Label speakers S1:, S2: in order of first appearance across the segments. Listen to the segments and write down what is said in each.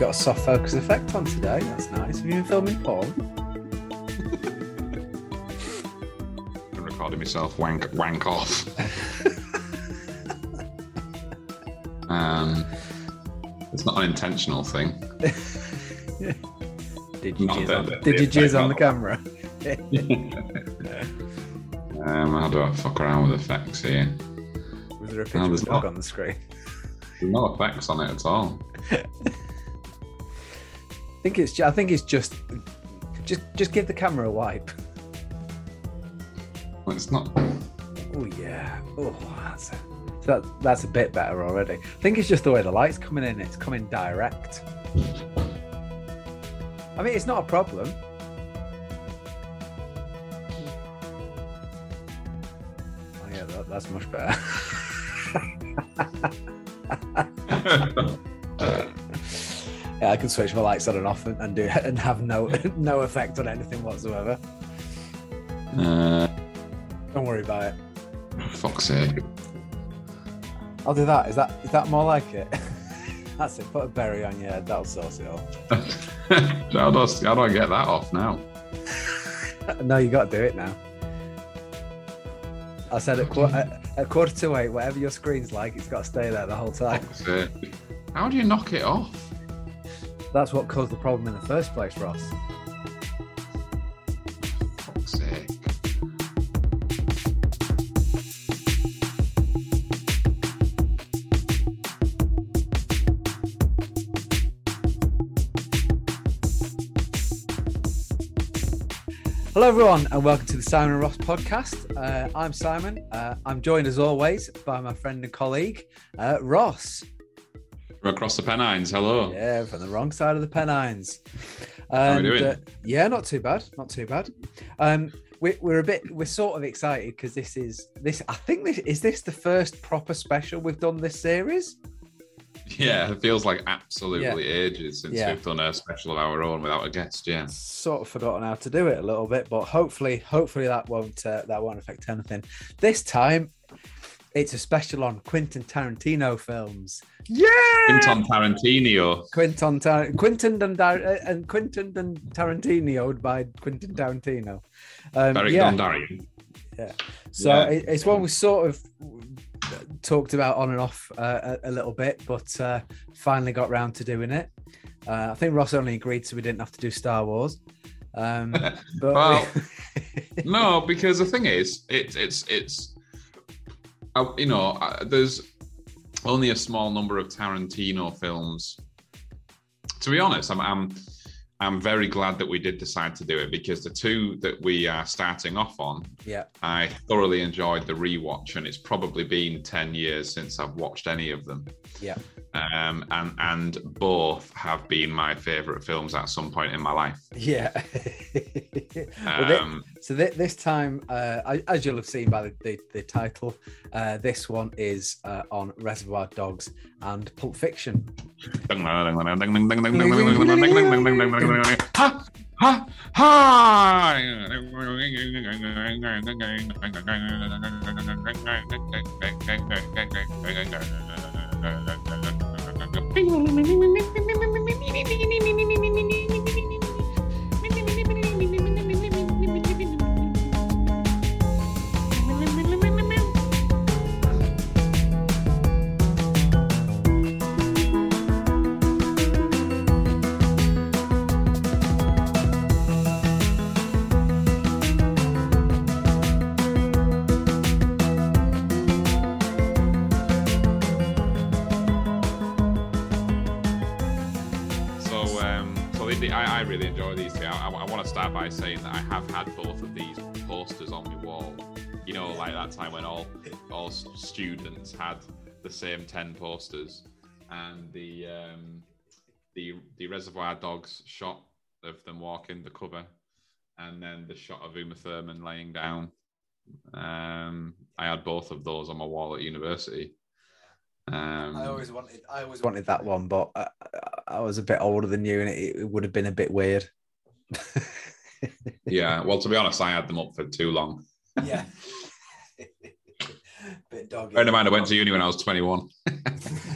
S1: Got a soft focus effect on today. That's nice. Have you been filming porn?
S2: I'm recording myself wank wank off. um, it's not an intentional thing.
S1: Did you
S2: Not
S1: jizz
S2: that-
S1: on,
S2: that-
S1: did you
S2: that-
S1: jizz on the camera?
S2: Um, how do I fuck around with effects here?
S1: Was there a picture of a dog
S2: not.
S1: on the screen?
S2: There's no effects on it at all.
S1: I think it's. I think it's just. Just, just give the camera a wipe.
S2: Well, it's not.
S1: Oh yeah. Oh, that's a, so that, that's a bit better already. I think it's just the way the light's coming in. It's coming direct. I mean, it's not a problem. Oh yeah, that, that's much better. yeah, I can switch my lights on and off and, and do and have no no effect on anything whatsoever.
S2: uh,
S1: Don't worry about it.
S2: fuck's sake.
S1: I'll do that. Is that is that more like it? That's it. Put a berry on your head. That'll sort it all.
S2: how, do I, how do I get that off now?
S1: no, you got to do it now. I said at, qu- at, at quarter to eight, whatever your screen's like, it's got to stay there the whole time.
S2: How do you knock it off?
S1: That's what caused the problem in the first place, Ross. Hello, everyone, and welcome to the Simon and Ross podcast. Uh, I'm Simon. Uh, I'm joined, as always, by my friend and colleague, uh, Ross.
S2: From across the Pennines, hello.
S1: Yeah, from the wrong side of the Pennines.
S2: How we
S1: And,
S2: doing?
S1: uh, yeah, not too bad. Not too bad. Um, we, we're a bit, we're sort of excited because this is this. I think this is this the first proper special we've done this series.
S2: Yeah, it feels like absolutely ages since
S1: Yeah.
S2: we've done a special of our own without a guest. Yeah.
S1: Sort of forgotten how to do it a little bit, but hopefully, hopefully that won't uh, that won't affect anything. This time, it's a special on Quentin Tarantino films. Yeah,
S2: Quinton Tarantino.
S1: Quentin Tar- Quentin and, Dar- uh, and Quentin and Tarantino by Quentin Tarantino. Um,
S2: Eric
S1: yeah.
S2: Dondarrion.
S1: So
S2: Yeah.
S1: it, it's one we sort of talked about on and off uh, a, a little bit, but uh, finally got round to doing it. Uh, I think Ross only agreed so we didn't have to do Star Wars. Um, but
S2: Well, no, because the thing is, it's it's it's, uh, you know, uh, there's only a small number of Tarantino films. To be honest, I'm I'm I'm very glad that we did decide to do it because the two that we are starting off on,
S1: yeah,
S2: I thoroughly enjoyed the rewatch, and it's probably been ten years since I've watched any of them.
S1: yeah,
S2: Um, and and both have been my favorite films at some point in my life.
S1: yeah. Well,
S2: Um,
S1: so thi- this time, uh, I- as you'll have seen by the, the, the title, uh, this one is uh, on Reservoir Dogs and Pulp Fiction.
S2: Ha! Ha! I, I, want to start by saying that I have had both of these posters on my wall. You know, like that time when all all students had the same ten posters, and the um, the the Reservoir Dogs shot of them walking the cover, and then the shot of Uma Thurman laying down. Um, I had both of those on my wall at university. Um,
S1: I always wanted, I always wanted that one, but I, I- I was a bit older than you, and it, it would have been a bit weird.
S2: yeah, well, to be honest, I had them up for too long.
S1: yeah. bit doggy.
S2: Bear in mind, I went to uni when I was 21.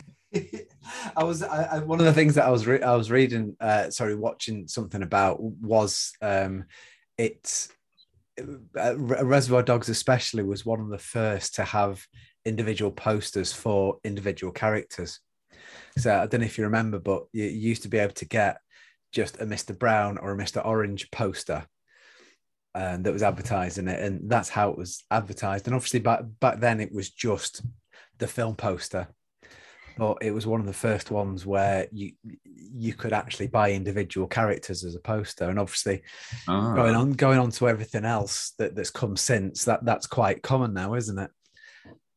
S1: I was I, I, one of the things that I was re- I was reading, uh, sorry, watching something about was um, it. Uh, Reservoir Dogs, especially, was one of the first to have individual posters for individual characters. So I don't know if you remember, but you, you used to be able to get just a Mr. Brown or a Mr. Orange poster um, that was advertised in it, and that's how it was advertised. And obviously, back back then, it was just the film poster, but it was one of the first ones where you you could actually buy individual characters as a poster. And obviously, oh. going on going on to everything else that, that's come since, that that's quite common now, isn't it?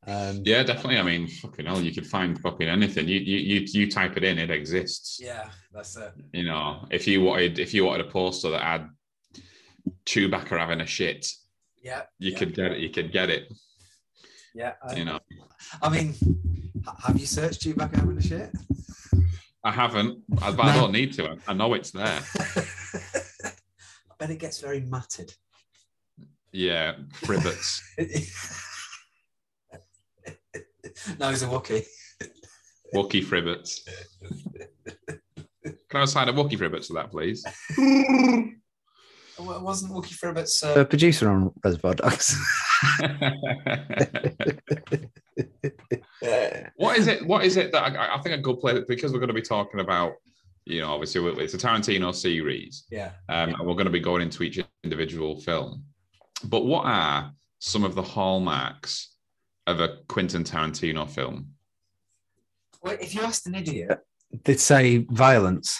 S2: Um, yeah, definitely. I mean, fucking hell, you could find fucking anything. You you you, you type it in, it exists.
S1: Yeah, that's it.
S2: You know, if you wanted if you wanted a poster that had Chewbacca having a shit,
S1: yeah,
S2: you
S1: yeah.
S2: could get it. You could get it.
S1: Yeah, I,
S2: you know.
S1: I mean, have you searched Chewbacca having a shit?
S2: I haven't, but no. I don't need to. I know it's there.
S1: I bet it gets very matted.
S2: Yeah, fribbits.
S1: no, he's a Wookie.
S2: Wookie fribbits. Can I assign a Wookie fribbits to that, please?
S1: Wasn't Wookie Fribbits uh, a producer on Reservoir Dogs?
S2: what is it? What is it that I, I, think a good place because we're going to be talking about, you know, obviously it's a Tarantino series,
S1: yeah,
S2: um,
S1: yeah.
S2: and we're going to be going into each individual film. But what are some of the hallmarks of a Quentin Tarantino film?
S1: Well, if you asked an idiot, they'd say violence.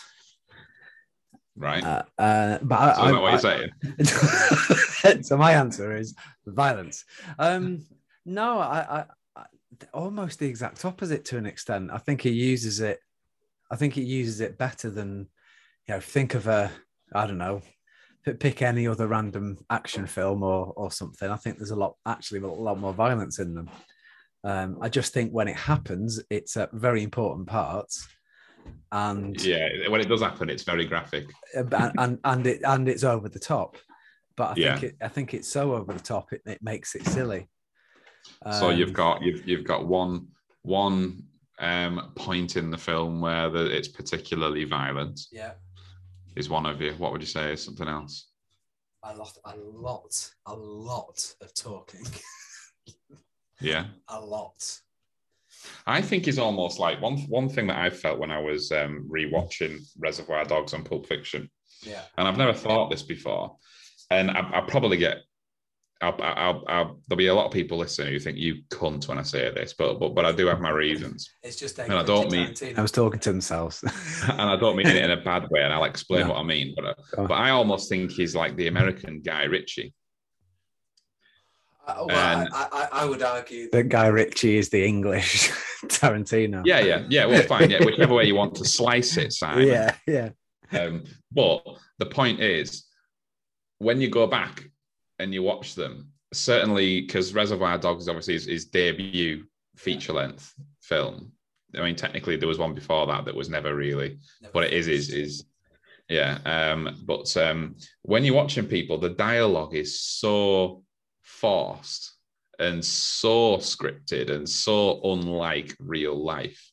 S2: Right.
S1: Uh, uh, but I,
S2: so
S1: I,
S2: what you're
S1: saying? so my answer is violence. Um, no, I, I, almost the exact opposite to an extent. I think he uses it. I think he uses it better than, you know, think of a, I don't know, pick any other random action film or or something. I think there's a lot, actually, a lot more violence in them. Um, I just think when it happens, it's a very important part. and
S2: yeah, when it does happen, it's very graphic,
S1: and and, and it and it's over the top. But I think yeah. it, I think it's so over the top, it, it makes it silly.
S2: so um, you've got you've you've got one one um, point in the film where the, it's particularly violent.
S1: Yeah,
S2: is one of you. What would you say is something else?
S1: A lot, a lot, a lot of talking.
S2: yeah,
S1: a lot.
S2: I think is almost like one one thing that I felt when I was um, rewatching Reservoir Dogs and Pulp Fiction.
S1: Yeah,
S2: and I've never thought this before, and I, will probably get. I'll, I'll, I'll, there'll be a lot of people listening who think you cunt when I say this, but but but I do have my reasons.
S1: It's just
S2: and I don't mean.
S1: I was talking to themselves,
S2: and I don't mean it in a bad way, and I'll explain what I mean. But uh, but I almost think he's like the American Guy Ritchie.
S1: Uh, well, and, I, I, I, would argue that Guy Ritchie is the English Tarantino.
S2: Yeah, yeah, yeah. Well, fine. Yeah, whichever way you want to slice it, Simon.
S1: Yeah, yeah.
S2: Um, but the point is, when you go back and you watch them, certainly because Reservoir Dogs is obviously his, his debut feature length film. I mean, technically there was one before that that was never really. Never what it is is is yeah. Um, but um, when you're watching people, the dialogue is so forced and so scripted and so unlike real life.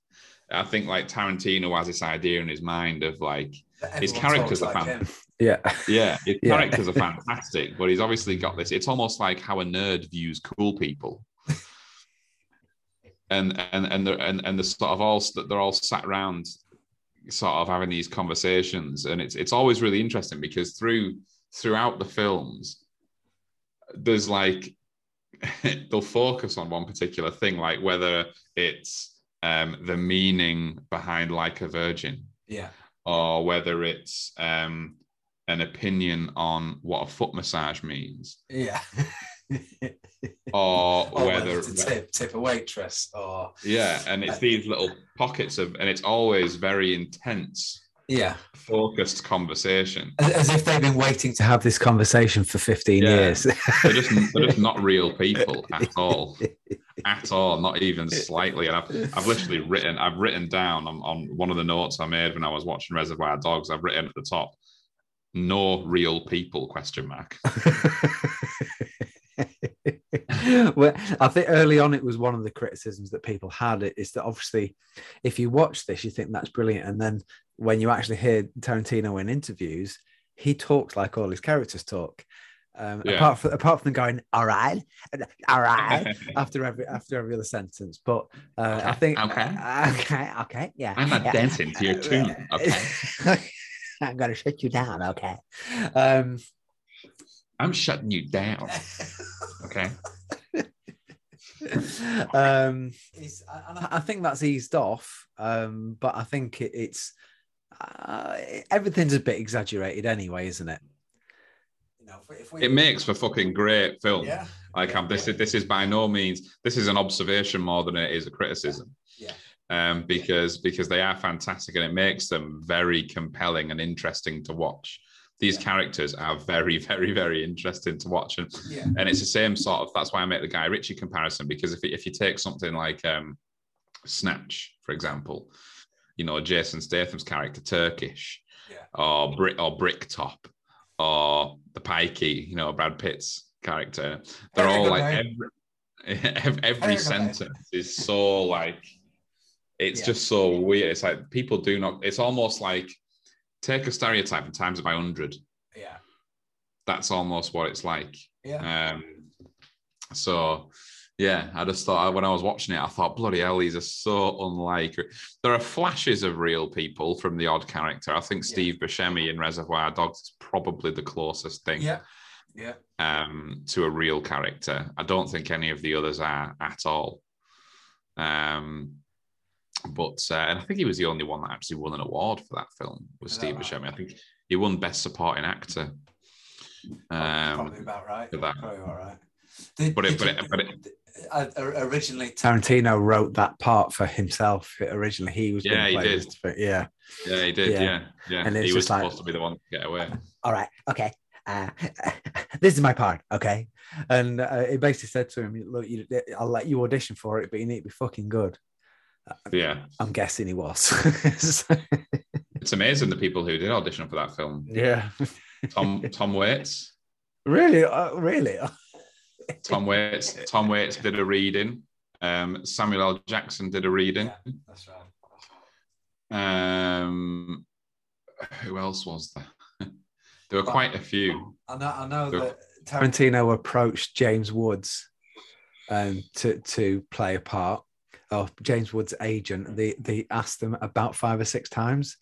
S2: I think like Tarantino has this idea in his mind of like his characters are like fan-
S1: yeah
S2: yeah his yeah. characters are fantastic, but he's obviously got this. It's almost like how a nerd views cool people. and and and the and, and the sort of all they're all sat around sort of having these conversations and it's it's always really interesting because through throughout the films there's like they'll focus on one particular thing, like whether it's um, the meaning behind like a virgin,
S1: yeah,
S2: or whether it's um, an opinion on what a foot massage means,
S1: yeah,
S2: or, or whether
S1: to tip tip a waitress, or
S2: yeah, and it's these little pockets of, and it's always very intense
S1: yeah.
S2: focused conversation.
S1: As, as, if they've been waiting to have this conversation for 15 yeah. years.
S2: They're just they're just not real people at all. At all. Not even slightly. And I've, I've literally written I've written down on, on one of the notes I made when I was watching Reservoir Dogs I've written at the top no real people question mark
S1: well, I think early on it was one of the criticisms that people had is that obviously, if you watch this, you think that's brilliant, and then when you actually hear Tarantino in interviews, he talks like all his characters talk. Um,
S2: Yeah.
S1: Apart from apart from going, all right, all right, after every after every other sentence, but uh, I think
S3: okay.
S1: okay, okay, yeah.
S3: I'm not
S1: yeah.
S3: dancing to your tune. Okay.
S1: I'm gonna shut you down. Okay. Um,
S3: I'm shutting you down. Okay.
S1: um, it's, I I think that's eased off, um, but I think it, it's uh, everything's a bit exaggerated anyway, isn't it? You know, if we,
S2: It makes for fucking great film.
S1: yeah,
S2: Like I'm this is this is by no means this is an observation more than it is a criticism.
S1: Yeah.
S2: Um, because because they are fantastic and it makes them very compelling and interesting to watch. These characters are very, very, very interesting to watch. And
S1: yeah,
S2: and it's the same sort of that's why I make the Guy Ritchie comparison because if if you take something like um Snatch, for example, you know, Jason Statham's character, Turkish,
S1: Yeah.
S2: or Brick or Bricktop, or the Pikey, you know, Brad Pitt's character. They're all like every every, every
S1: Very
S2: sentence is so like it's
S1: Yeah.
S2: just so weird. It's like people do not. It's almost like take a stereotype and times it by hundred.
S1: yeah,
S2: That's almost what it's like.
S1: yeah.
S2: Um, so yeah, I just thought when I was watching it, I thought, bloody hell, these are so unlike. There are flashes of real people from the odd character. I think
S1: Yeah.
S2: Steve Buscemi in Reservoir Dogs is probably the closest thing
S1: Yeah, yeah,
S2: um, to a real character. I don't think any of the others are at all. Um, but uh, and I think he was the only one that actually won an award for that film was
S1: Is that
S2: Steve
S1: right?
S2: Buscemi. I think he won Best Supporting Actor. Um,
S1: probably about right.
S2: for that.
S1: Probably about right. Did,
S2: But it- but it- but it-
S1: uh, originally Tarantino wrote that part for himself. Originally, he was
S2: Yeah, he did.
S1: this, but yeah.
S2: Yeah, he did.
S1: Yeah.
S2: Yeah, yeah.
S1: And
S2: he was
S1: just like-
S2: supposed to be the one to get away.
S1: all right, okay. Uh, this is my part, okay. And uh, he basically said to him, "Look, you, I'll let you audition for it, but you need to be fucking good."
S2: Yeah,
S1: I'm guessing he was.
S2: it's amazing the people who did audition for that film.
S1: yeah,
S2: Tom Tom Waits,
S1: really, uh, really.
S2: Tom Waits, Tom Waits did a reading. Um, Samuel L. Jackson did a reading.
S1: that's right.
S2: Um, who else was there? there were quite a few.
S1: I know, I know that Tarantino approached James Woods um, to to play a part. Oh, James Woods' agent. They they asked them about five or six times,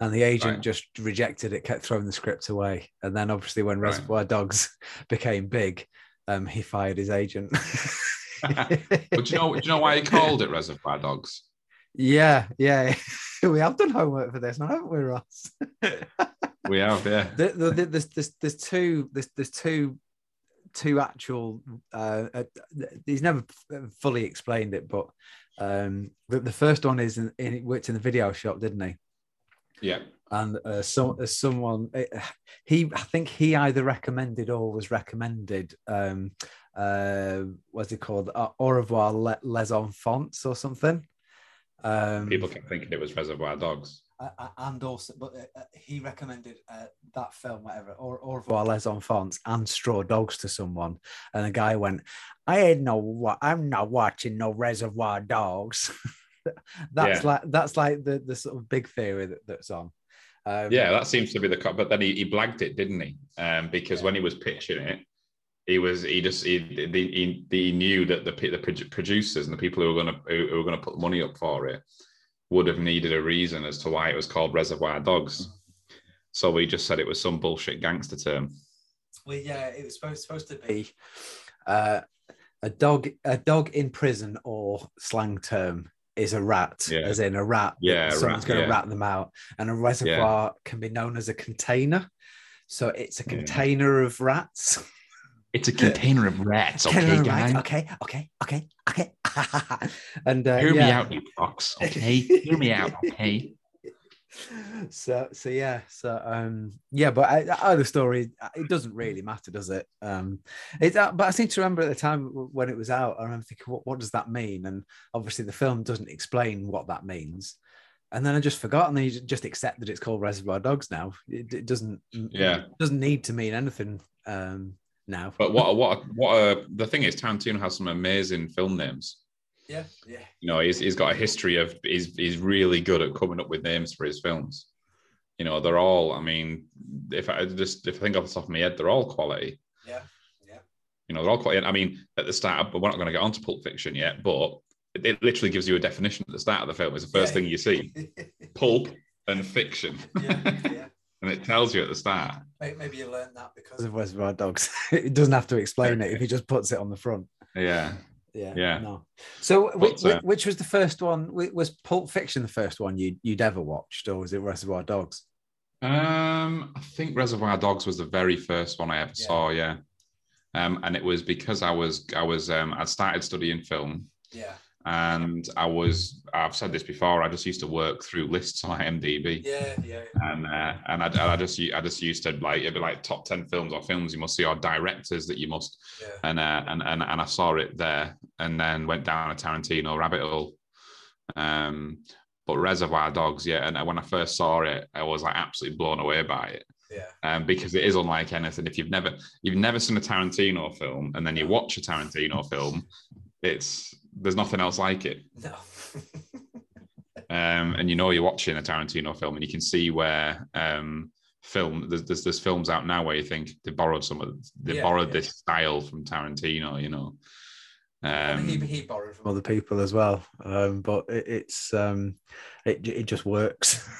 S1: and the agent
S2: Right.
S1: just rejected it, kept throwing the script away. And then obviously when
S2: Right.
S1: Reservoir Dogs became big, um, he fired his agent.
S2: But do you know? Do you know why he called it Reservoir Dogs?
S1: yeah, yeah. we have done homework for this, now, haven't we, Ross?
S2: We have, yeah.
S1: the, the, the, there's, there's, there's two there's, there's two two actual uh, uh he's never fully explained it but um the, the first one is in, in worked in the video shop didn't he?
S2: Yeah,
S1: and uh, some uh, someone uh, he i think he either recommended or was recommended um uh what's it called? Uh, au revoir Le- les enfants or something. Um
S2: people kept thinking it was Reservoir Dogs.
S1: Uh, uh, and also, but uh, uh, he recommended uh, that film, whatever, or Au Revoir Les Enfants and Straw Dogs to someone, and the guy went, "I ain't no, wa- I'm not watching no Reservoir Dogs." that's
S2: Yeah.
S1: like that's like the the sort of big theory that, that's on. Um,
S2: Yeah, that seems to be the. co- But then he, he blagged it, didn't he? Um, because when he was pitching it, he was he just he he, he, he knew that the the producers and the people who were going to who, who were going to put money up for it would have needed a reason as to why it was called Reservoir Dogs. So we just said it was some bullshit gangster term.
S1: Well, yeah, it was supposed supposed to be uh, a dog a dog in prison or slang term is a rat,
S2: Yeah.
S1: as in a rat.
S2: Yeah,
S1: someone's going to
S2: yeah.
S1: rat them out, and a reservoir can be known as a container. So it's a container of rats.
S3: It's a container of rats, okay,
S1: of
S3: guy?
S1: rats, Okay, okay, okay, okay. and uh,
S3: Hear me out, you fox. Okay, hear me out. Okay.
S1: so so yeah so um yeah but I, the story it doesn't really matter does it um it uh, but i seem to remember at the time when it was out i remember thinking what, what does that mean and obviously the film doesn't explain what that means and then i just forgot and then you just accept that it's called reservoir dogs now it, it doesn't
S2: Yeah.
S1: it doesn't need to mean anything um now.
S2: But what what what uh, the thing is, Tarantino has some amazing film names.
S1: Yeah, yeah.
S2: You know, he's, he's got a history of he's he's really good at coming up with names for his films. You know, they're all. I mean, if I just if I think off the top of my head, they're all quality.
S1: Yeah, yeah.
S2: You know, they're all quality. I mean, at the start, but we're not going to get onto Pulp Fiction yet. But it, it literally gives you a definition at the start of the film. It's the first
S1: Yeah.
S2: thing you see: pulp and fiction,
S1: yeah, yeah.
S2: And it tells you at the start.
S1: Maybe you learned that because of Reservoir Dogs. it doesn't have to explain it if he just puts it on the front.
S2: Yeah.
S1: Yeah,
S2: Yeah.
S1: No. So, which,
S2: But, uh,
S1: which was the first one? Was Pulp Fiction the first one you you'd ever watched, or was it Reservoir Dogs?
S2: Um, I think Reservoir Dogs was the very first one I ever
S1: Yeah.
S2: saw. Yeah. Um, and it was because I was I was um I started studying film
S1: Yeah,
S2: and I was I've said this before I just used to work through lists on IMDb
S1: yeah, yeah.
S2: and uh, and I, I just I just used to like it'd be like top ten films or films you must see or directors that you must
S1: yeah.
S2: and uh, and and and I saw it there and then went down a Tarantino rabbit hole. Um, but Reservoir Dogs, yeah, and when I first saw it, I was like absolutely blown away by it
S1: Yeah,
S2: um, because it is unlike anything. If you've never you've never seen a Tarantino film and then you watch a Tarantino film, it's there's nothing else like it.
S1: no.
S2: Um, and you know you're watching a Tarantino film, and you can see where um, film there's, there's there's films out now where you think they borrowed some of they
S1: Yeah,
S2: borrowed
S1: yeah.
S2: this style from Tarantino, you know.
S1: And
S2: Um,
S1: he, he borrowed from other people as well, um, but it, it's um, it it just works.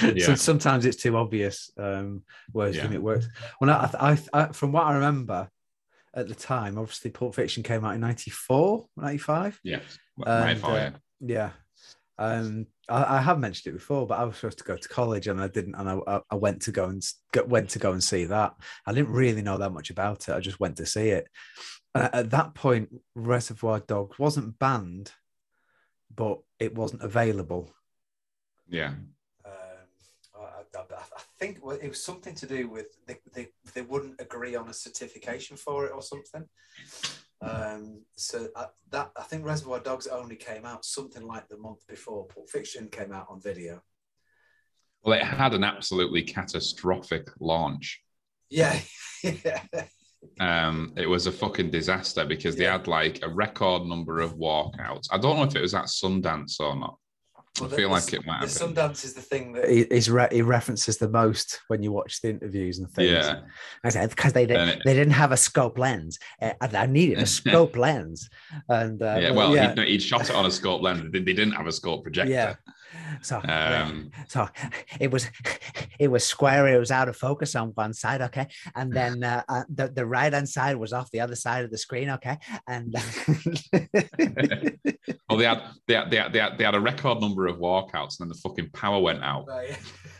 S2: Yeah.
S1: so sometimes it's too obvious, um, whereas
S2: Yeah.
S1: it works. Well, I, I, I, from what I remember at the time, obviously Pulp Fiction came out in 94, 95.
S2: yeah,
S1: And, uh, Yeah. Um, I, I have mentioned it before, but I was supposed to go to college and I didn't, and I, I- went to go and went to go and see that. I didn't really know that much about it. I just went to see it. And at- at that point, Reservoir Dogs wasn't banned, but it wasn't available.
S2: yeah,
S1: think it was something to do with they, they, they wouldn't agree on a certification for it or something. Um, so I, that I think Reservoir Dogs only came out something like the month before Pulp Fiction came out on video.
S2: Well, it had an absolutely catastrophic launch.
S1: Yeah, yeah,
S2: Um, it was a fucking disaster because they
S1: Yeah.
S2: had like a record number of walkouts. I don't know if it was at Sundance or not.
S1: Well,
S2: I feel like it might
S1: the
S2: have been.
S1: Sundance is the thing that he, he's re- he references the most when you watch the interviews and things.
S2: Yeah,
S1: I said because they didn't
S2: it-
S1: they didn't have a scope lens, uh, I needed a scope lens. And uh,
S2: yeah. Well,
S1: yeah,
S2: He'd, no, he'd shot it on a scope lens. They they didn't have a scope projector.
S1: yeah. So.
S2: Um,
S1: So it was it was square. It was out of focus on one side, okay, and then uh, uh, the the right hand side was off the other side of the screen, okay, and
S2: well, they had, they had they had they had they had a record number of walkouts, and then the fucking power went out.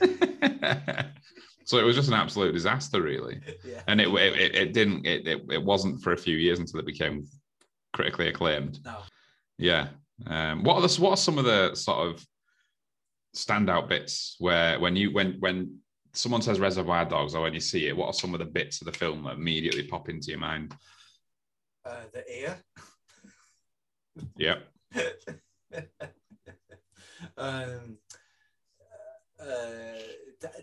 S2: so it was just an absolute disaster, really.
S1: yeah.
S2: And it it, it didn't it, it it wasn't for a few years until it became critically acclaimed.
S1: No.
S2: Yeah. Um, what are the what are some of the sort of standout bits where when you when when someone says Reservoir Dogs or when you see it, what are some of the bits of the film that immediately pop into your mind?
S1: Uh, the ear.
S2: Yep.
S1: um, uh,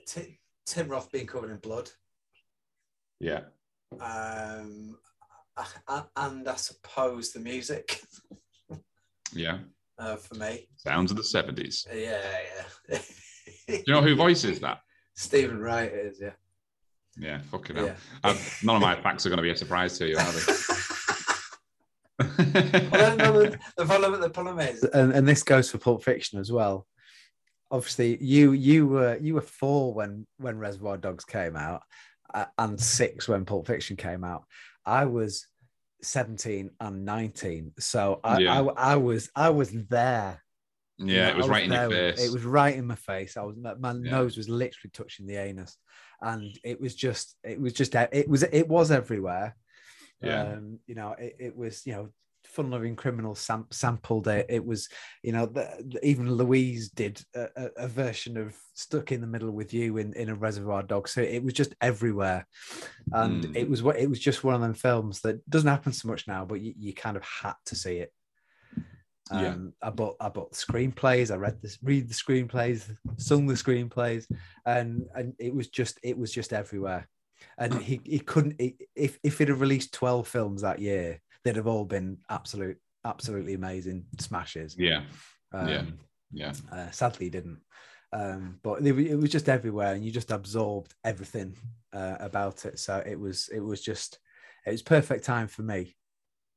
S1: T- Tim Roth being covered in blood.
S2: Yeah.
S1: Um, a- and I suppose the music
S2: Yeah.
S1: Uh, for me.
S2: Sounds of the 70s.
S1: Yeah, yeah.
S2: Do you know who voices that?
S1: Steven Wright is, yeah.
S2: Yeah, fucking hell.
S1: Yeah.
S2: I've, none of my facts are going to be a surprise to you, are
S1: well,
S2: they?
S1: no, the, the, problem, the problem is, and, and this goes for Pulp Fiction as well. Obviously, you you were you were four when when Reservoir Dogs came out, uh, and six when Pulp Fiction came out. I was seventeen and nineteen, so I
S2: Yeah.
S1: I, I was I was there.
S2: yeah, it was
S1: I
S2: right in your face.
S1: It was right in my face. I was my, my
S2: Yeah.
S1: nose was literally touching the anus, and it was just it was just it was it was everywhere.
S2: Yeah.
S1: Um, you know, it, it was you know fun loving criminal sam- sampled it. It was you know the, even Louise did a, a, version of stuck in the middle with you in in a Reservoir Dog. So it was just everywhere, and
S2: Mm.
S1: it was what it was just one of them films that doesn't happen so much now, but you, you kind of had to see it.
S2: Yeah.
S1: Um, I bought I bought the screenplays. I read this, read the screenplays, sung the screenplays, and and it was just it was just everywhere. and he, he couldn't he, if if he'd have released 12 films that year they'd have all been absolute absolutely amazing smashes
S2: Yeah,
S1: um,
S2: Yeah. yeah.
S1: uh, sadly didn't um, but it, it was just everywhere and you just absorbed everything uh, about it so it was it was just it was perfect time for me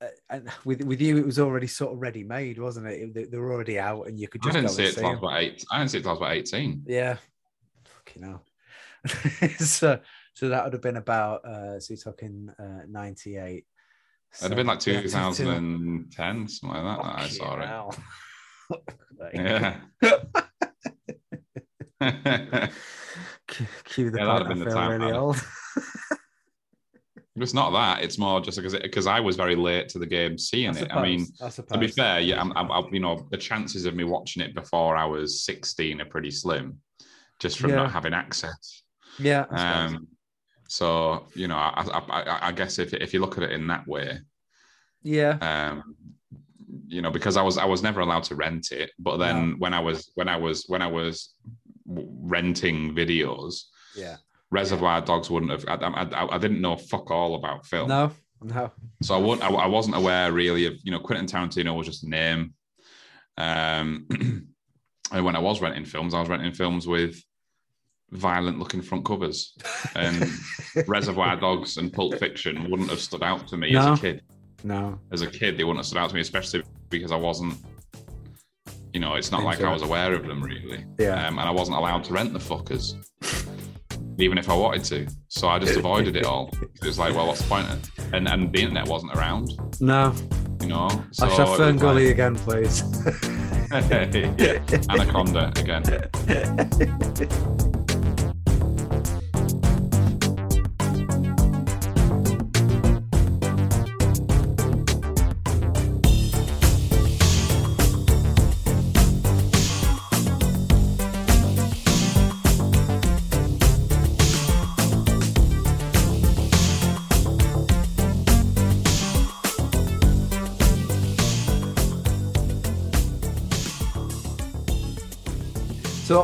S1: uh, and with with you it was already sort of ready made wasn't it? They, they were already out and you could
S2: I
S1: just
S2: didn't
S1: go
S2: see it till I was about eight. I didn't see it till I was about eighteen.
S1: Yeah. Fucking hell. so so that would have been about uh so you're talking uh 98.
S2: It'd have been like
S1: So, yeah,
S2: 2010, something like that. that I saw it. Yeah.
S1: Cue- the
S2: Yeah, that'd have been the time,
S1: really old.
S2: it's not that. It's more just because because I was very late to the game seeing it. I mean,
S1: I
S2: to be fair, yeah, I'm, I'm, I'm- you know, the chances of me watching it before I was 16 are pretty slim, just from
S1: Yeah.
S2: not having access.
S1: Yeah. Suppose.
S2: Um, so you know, I, I, I, guess if if you look at it in that way,
S1: yeah.
S2: um, you know, because I was I was never allowed to rent it, but then when I was when I was when I was renting videos,
S1: Yeah.
S2: Reservoir Dogs wouldn't have. I, I, I didn't know fuck all about film.
S1: No. No.
S2: So I wouldn't. I, I wasn't aware really of you know Quentin Tarantino was just a name. Um, and when I was renting films, I was renting films with violent looking front covers, and Reservoir Dogs and Pulp Fiction wouldn't have stood out to me
S1: No.
S2: as a kid.
S1: No.
S2: As a kid, they wouldn't have stood out to me, especially because I wasn't. You know, it's not like
S1: Into
S2: I was aware of them really,
S1: Yeah.
S2: um, and I wasn't allowed to rent the fuckers, even if I wanted to. So I just avoided it all. It was like, well, what's the point? And and the internet wasn't around.
S1: No.
S2: you know. So
S1: I shall
S2: it
S1: Fern
S2: was
S1: Gully again, please.
S2: yeah, Anaconda again.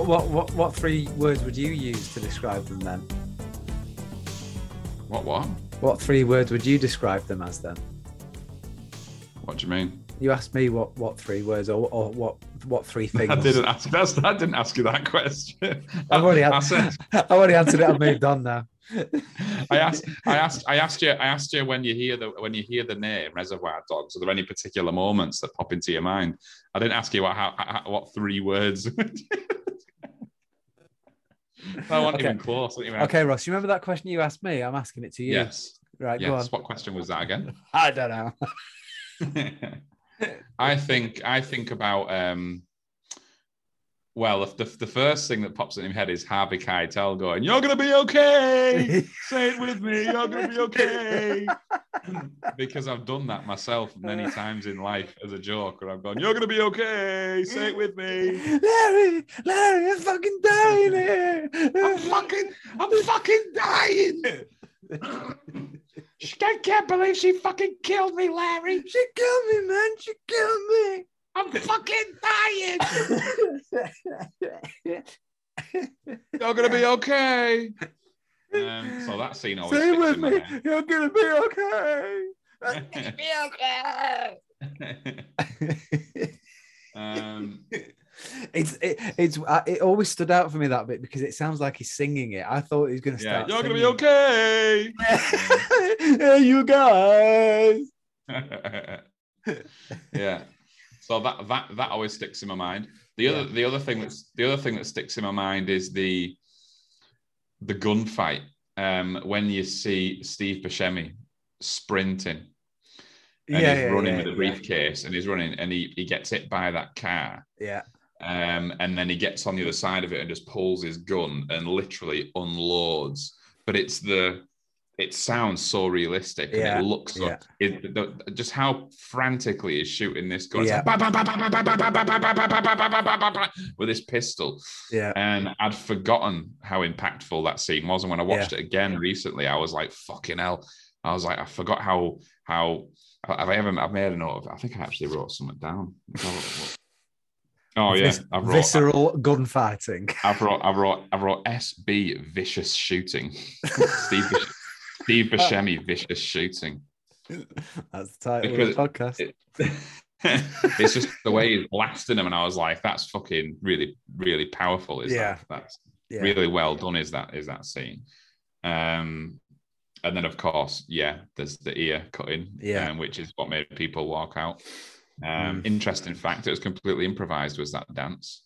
S1: so what what what three words would you use to describe them then?
S2: What? What?
S1: What three words would you describe them as then?
S2: What do you mean?
S1: You asked me what what three words or, or what what three things.
S2: I didn't ask. That's, I didn't ask you that question.
S1: I've already had,
S2: said-
S1: I've already answered it. I've moved on now.
S2: I asked, I asked, I asked you, I asked you when you hear the when you hear the name Reservoir Dogs. Are there any particular moments that pop into your mind? I didn't ask you what how, how, what three words. I wasn't
S1: Okay.
S2: even close. even-
S1: Okay, Ross, you remember that question you asked me? I'm asking it to you.
S2: Yes.
S1: Right, go on.
S2: Yes. What question was that again?
S1: I don't know.
S2: I think I think about um well if the, the first thing that pops in my head is Harvey Keitel going, You're gonna be okay. Say it with me, you're gonna be okay. because I've done that myself many times in life as a joke, where I've gone, You're gonna be okay, say it with me.
S1: Larry, Larry, I'm fucking dying here.
S2: I'm fucking I'm fucking dying. I can't believe she fucking killed me, Larry.
S1: She killed me, man. She killed me.
S2: I'm fucking dying. You're gonna be okay. Um, so that scene always
S1: Say
S2: sticks
S1: with
S2: in my
S1: me.
S2: head.
S1: You're gonna be okay.
S2: um,
S1: it's it, it's uh, it always stood out for me that bit because it sounds like he's singing it. I thought he was gonna
S2: yeah, you're gonna be okay.
S1: hey, you guys.
S2: yeah. So that that that always sticks in my mind. The other the other thing that's the other thing that sticks in my mind is the the gunfight. Um, when you see Steve Buscemi sprinting and
S1: Yeah,
S2: he's
S1: yeah,
S2: running
S1: yeah,
S2: with a
S1: yeah.
S2: briefcase and he's running and he, he gets hit by that car
S1: Yeah,
S2: um, and then he gets on the other side of it and just pulls his gun and literally unloads. But it's the it sounds so realistic
S1: yeah.
S2: and it looks so, it, the, just how frantically he's shooting this guy with his pistol
S1: yeah
S2: and i'd forgotten how impactful that scene was and when i watched it again recently i was like fucking hell i was like i forgot how how have i ever i've made a note of i think i actually wrote something down Oh yeah, i wrote,
S1: visceral gunfighting.
S2: I wrote, I wrote, I wrote SB vicious shooting. Steve, Steve Buscemi vicious shooting.
S1: That's the title
S2: Because
S1: of the podcast.
S2: it- it's just the way he's blasting him, and I was like, "That's fucking really, really powerful." Is
S1: Yeah.
S2: that? That's
S1: yeah.
S2: really well done. Is that? Is that scene? Um, and then of course, yeah, there's the ear cutting,
S1: Yeah.
S2: um, which is what made people walk out. Um,
S1: Mm.
S2: Interesting fact: it was completely improvised. Was that dance?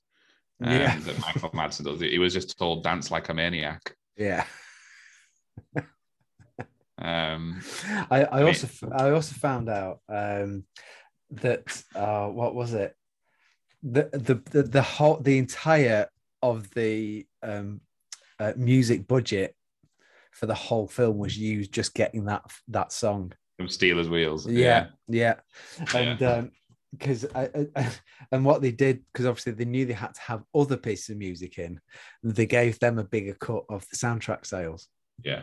S2: Um,
S1: Yeah.
S2: that Michael Madsen does. He was just told dance like a maniac.
S1: Yeah.
S2: Um,
S1: I, I also I also found out um, that uh, what was it the, the the the whole the entire of the um, uh, music budget for the whole film was used just getting that that song.
S2: from Stealers Wheels.
S1: Yeah, yeah, and um, because I, I, and what they did because obviously they knew they had to have other pieces of music in, they gave them a bigger cut of the soundtrack sales.
S2: yeah.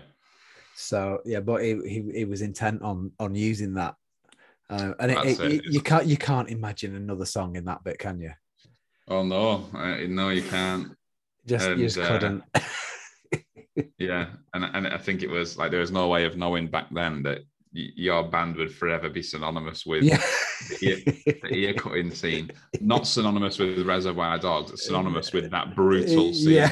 S1: So yeah, but he he, he was intent on on using that, uh, and it, it,
S2: it.
S1: you can't you can't imagine another song in that bit, can you?
S2: Oh no, uh, no, you can't.
S1: Just
S2: And,
S1: you just
S2: uh,
S1: couldn't.
S2: Yeah, and and I think it was like there was no way of knowing back then that y- your band would forever be synonymous with
S1: yeah,
S2: the ear cutting scene, not synonymous with Reservoir Dogs, synonymous with that brutal scene.
S1: yeah.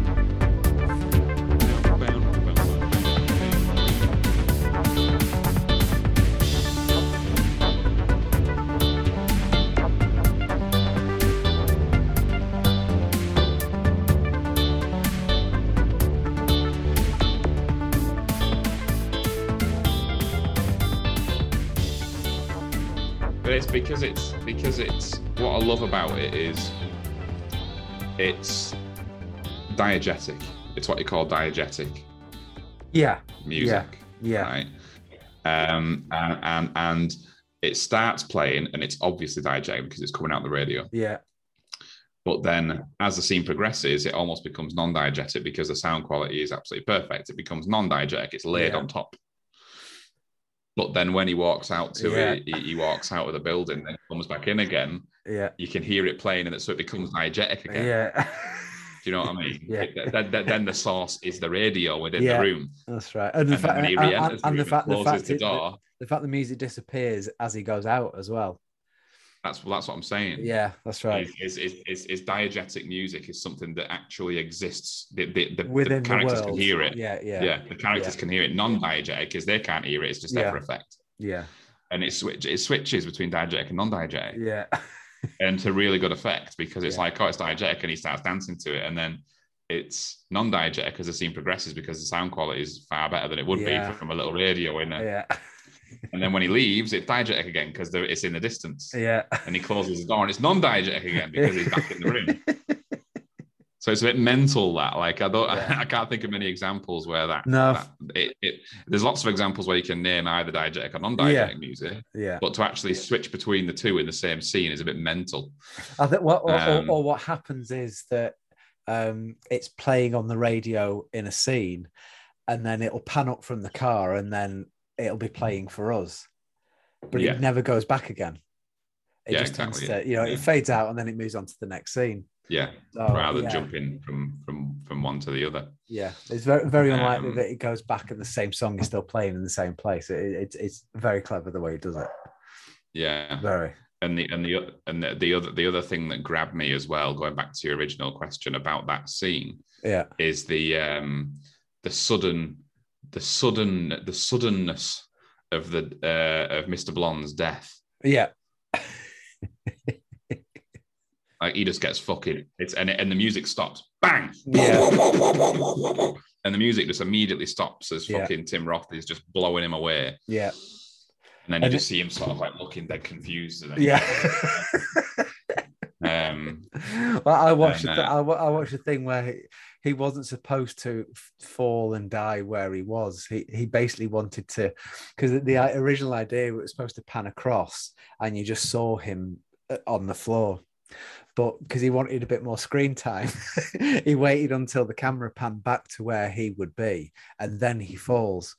S2: because it's because it's what I love about it is it's diegetic. It's what you call diegetic
S1: Yeah,
S2: music,
S1: yeah,
S2: right? Um, and, and and it starts playing, and it's obviously diegetic because it's coming out the radio.
S1: yeah,
S2: But then, as the scene progresses, it almost becomes non-diegetic because the sound quality is absolutely perfect. It becomes non-diegetic; it's layered
S1: Yeah.
S2: on top. But then, when he walks out to
S1: Yeah.
S2: it, he, he walks out of the building, then comes back in again.
S1: yeah,
S2: You can hear it playing, and it, so it becomes diegetic again.
S1: yeah.
S2: Do you know what I mean?
S1: Yeah.
S2: It- then, the source is the radio within
S1: Yeah.
S2: the room,
S1: That's right. And the
S2: and
S1: fact,
S2: he
S1: and, and,
S2: the
S1: and the
S2: room,
S1: fact, the
S2: closes
S1: fact,
S2: the door.
S1: the fact the music disappears as he goes out as well.
S2: That's that's what I'm saying.
S1: Yeah, that's right.
S2: Is, is, is, is diegetic music is something that actually exists. The, the, the,
S1: Within
S2: the
S1: the
S2: characters
S1: world.
S2: can hear it.
S1: Yeah, yeah,
S2: Yeah, the characters
S1: Yeah.
S2: can hear it. Non-diegetic is they can't hear it. It's just there
S1: Yeah.
S2: for effect.
S1: yeah,
S2: And it switch it switches between diegetic and non-diegetic,
S1: yeah,
S2: and to really good effect because it's
S1: Yeah.
S2: like oh it's diegetic and he starts dancing to it, and then it's non-diegetic as the scene progresses because the sound quality is far better than it would
S1: Yeah.
S2: be from a little radio in there.
S1: yeah,
S2: And then when he leaves, it's diegetic again because it's in the distance.
S1: yeah.
S2: And he closes the door and it's non-diegetic again because he's back in the room. So it's a bit mental that, like, I don't,
S1: Yeah.
S2: I can't think of many examples where that.
S1: No.
S2: that- it, it, there's lots of examples where you can name either diegetic or non-diegetic
S1: Yeah.
S2: music,
S1: yeah.
S2: but to actually switch between the two in the same scene is a bit mental.
S1: I think what or,
S2: Um,
S1: or, or what happens is that um, it's playing on the radio in a scene, and then it'll pan up from the car, and then it'll be playing for us, but
S2: Yeah.
S1: it never goes back again. It
S2: Yeah,
S1: just tends to, you know,
S2: yeah.
S1: it fades out, and then it moves on to the next scene.
S2: Yeah,
S1: So,
S2: rather than jumping from from from one to the other.
S1: Yeah, it's very very unlikely
S2: Um,
S1: that it goes back and the same song is still playing in the same place. It, it's it's very clever the way it does it.
S2: Yeah,
S1: Very.
S2: and the and the and the, the other the other thing that grabbed me as well, going back to your original question about that scene,
S1: Yeah.
S2: is the um the sudden the sudden the suddenness of the uh of Mr. Blonde's death.
S1: Yeah.
S2: Like he just gets fucking it's and and the music stops. Bang!
S1: Yeah.
S2: And the music just immediately stops as
S1: Yeah.
S2: fucking Tim Roth is just blowing him away.
S1: Yeah.
S2: And then you
S1: And
S2: just see him sort of like looking dead confused. And
S1: Yeah.
S2: Um,
S1: well, I watched.
S2: And,
S1: th-
S2: uh,
S1: I, I watched a thing where he, wasn't supposed to fall and die where he was. He he basically wanted to, because the original idea was supposed to pan across, and you just saw him uh, on the floor. But because he wanted a bit more screen time, he waited until the camera panned back to where he would be, and then he falls.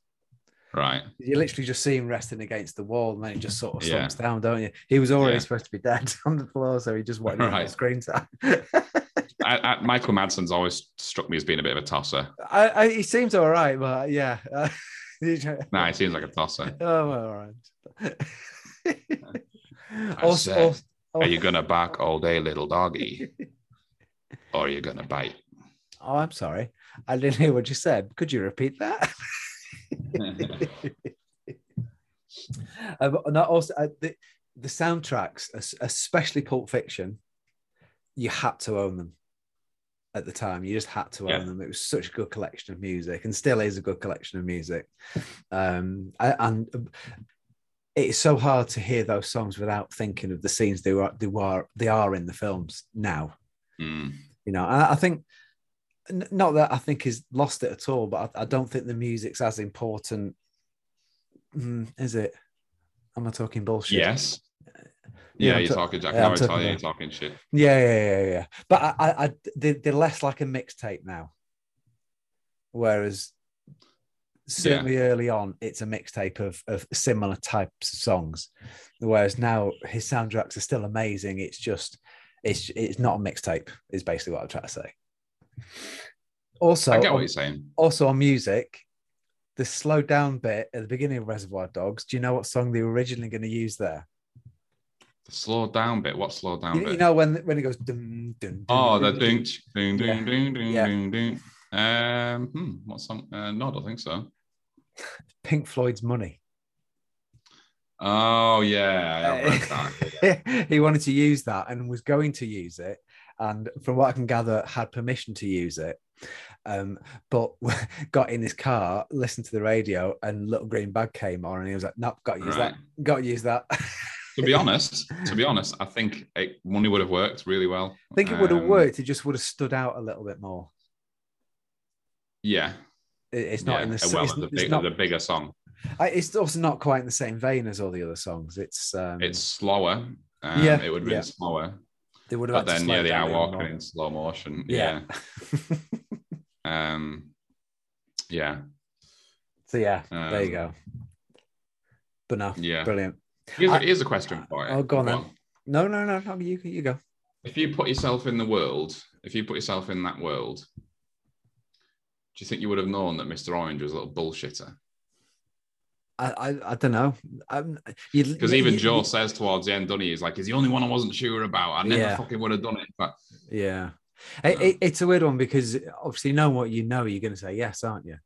S2: right.
S1: You literally just see him resting against the wall, and then he just sort of
S2: Yeah.
S1: slumps down, don't you? He was already
S2: Yeah.
S1: supposed to be dead on the floor, so he just wanted more
S2: Right.
S1: screen time.
S2: I, I, Michael Madsen's always struck me as being a bit of a tosser.
S1: I, I, he seems all right, but yeah. Uh,
S2: Nah, he seems like a tosser.
S1: oh, well, all right. Also,
S2: said,
S1: also-
S2: Are you gonna bark all day, little doggy, or are you gonna bite?
S1: oh, I'm sorry. I didn't hear what you said. Could you repeat that? Uh, but not also uh, the, the soundtracks, especially Pulp Fiction, you had to own them at the time. You just had to own
S2: Yeah.
S1: them. It was such a good collection of music, and still is a good collection of music. Um, and it's so hard to hear those songs without thinking of the scenes they were they were they are in the films now.
S2: Mm.
S1: You know, I, I think not that I think he's lost it at all, but I, I don't think the music's as important. Mm, is it? Am I talking bullshit?
S2: Yes.
S1: Yeah,
S2: Yeah, you're
S1: ta-
S2: talking Jack.
S1: yeah,
S2: Yeah,
S1: I'm talking
S2: you, you're talking shit.
S1: Yeah, yeah, yeah, yeah. But I, I, I they, they're less like a mixtape now. Whereas certainly early on, it's a mixtape of of similar types of songs. Whereas now his soundtracks are still amazing. It's just it's it's not a mixtape. Is basically what I'm trying to say. Also,
S2: I get what
S1: on-
S2: you're saying.
S1: also on music, the slow down bit at the beginning of Reservoir Dogs. Do you know what song they were originally going to use there?
S2: Slow down bit. What slow down
S1: You,
S2: bit?
S1: you know when when it goes dun, dun, dun,
S2: oh, the ding, ding, ding, ding, ding,
S1: Yeah.
S2: ding, ding. Um, hmm, what song? Uh, no, I don't think so.
S1: Pink Floyd's Money.
S2: Oh yeah, that.
S1: he wanted to use that and was going to use it, and from what I can gather, had permission to use it. Um, but got in his car, listened to the radio, and Little Green Bag came on, and he was like, "Nope, got to use
S2: Right.
S1: that. Got to use that."
S2: To be honest, to be honest, I think it, money would have worked really well.
S1: I think it would have
S2: Um,
S1: worked. It just would have stood out a little bit more.
S2: Yeah,
S1: It- It's not
S2: yeah.
S1: in the.
S2: well,
S1: it's,
S2: the,
S1: it's not-
S2: the bigger song.
S1: I- it's also not quite in the same vein as all the other songs. It's um,
S2: It's slower. Um,
S1: Yeah,
S2: it would have
S1: yeah.
S2: been slower.
S1: they would have
S2: But then, yeah, they
S1: down
S2: are walking in slow motion.
S1: Yeah.
S2: Yeah. Um, yeah.
S1: so yeah, there you
S2: Um,
S1: go. But no,
S2: Yeah.
S1: brilliant.
S2: Here's,
S1: I-
S2: here's a question for you.
S1: Oh, go on then. No, no, no, no. You you go.
S2: If you put yourself in the world, if you put yourself in that world, do you think you would have known that Mr. Orange was a little bullshitter?
S1: I I, I don't know. Because
S2: Because even Joe says towards the end, doesn't he? He's like, he's the only one I wasn't sure about. I never
S1: Yeah.
S2: fucking would have done it. But
S1: Yeah. It, it- it's a weird one because obviously, knowing what you know, you're going to say yes, aren't you?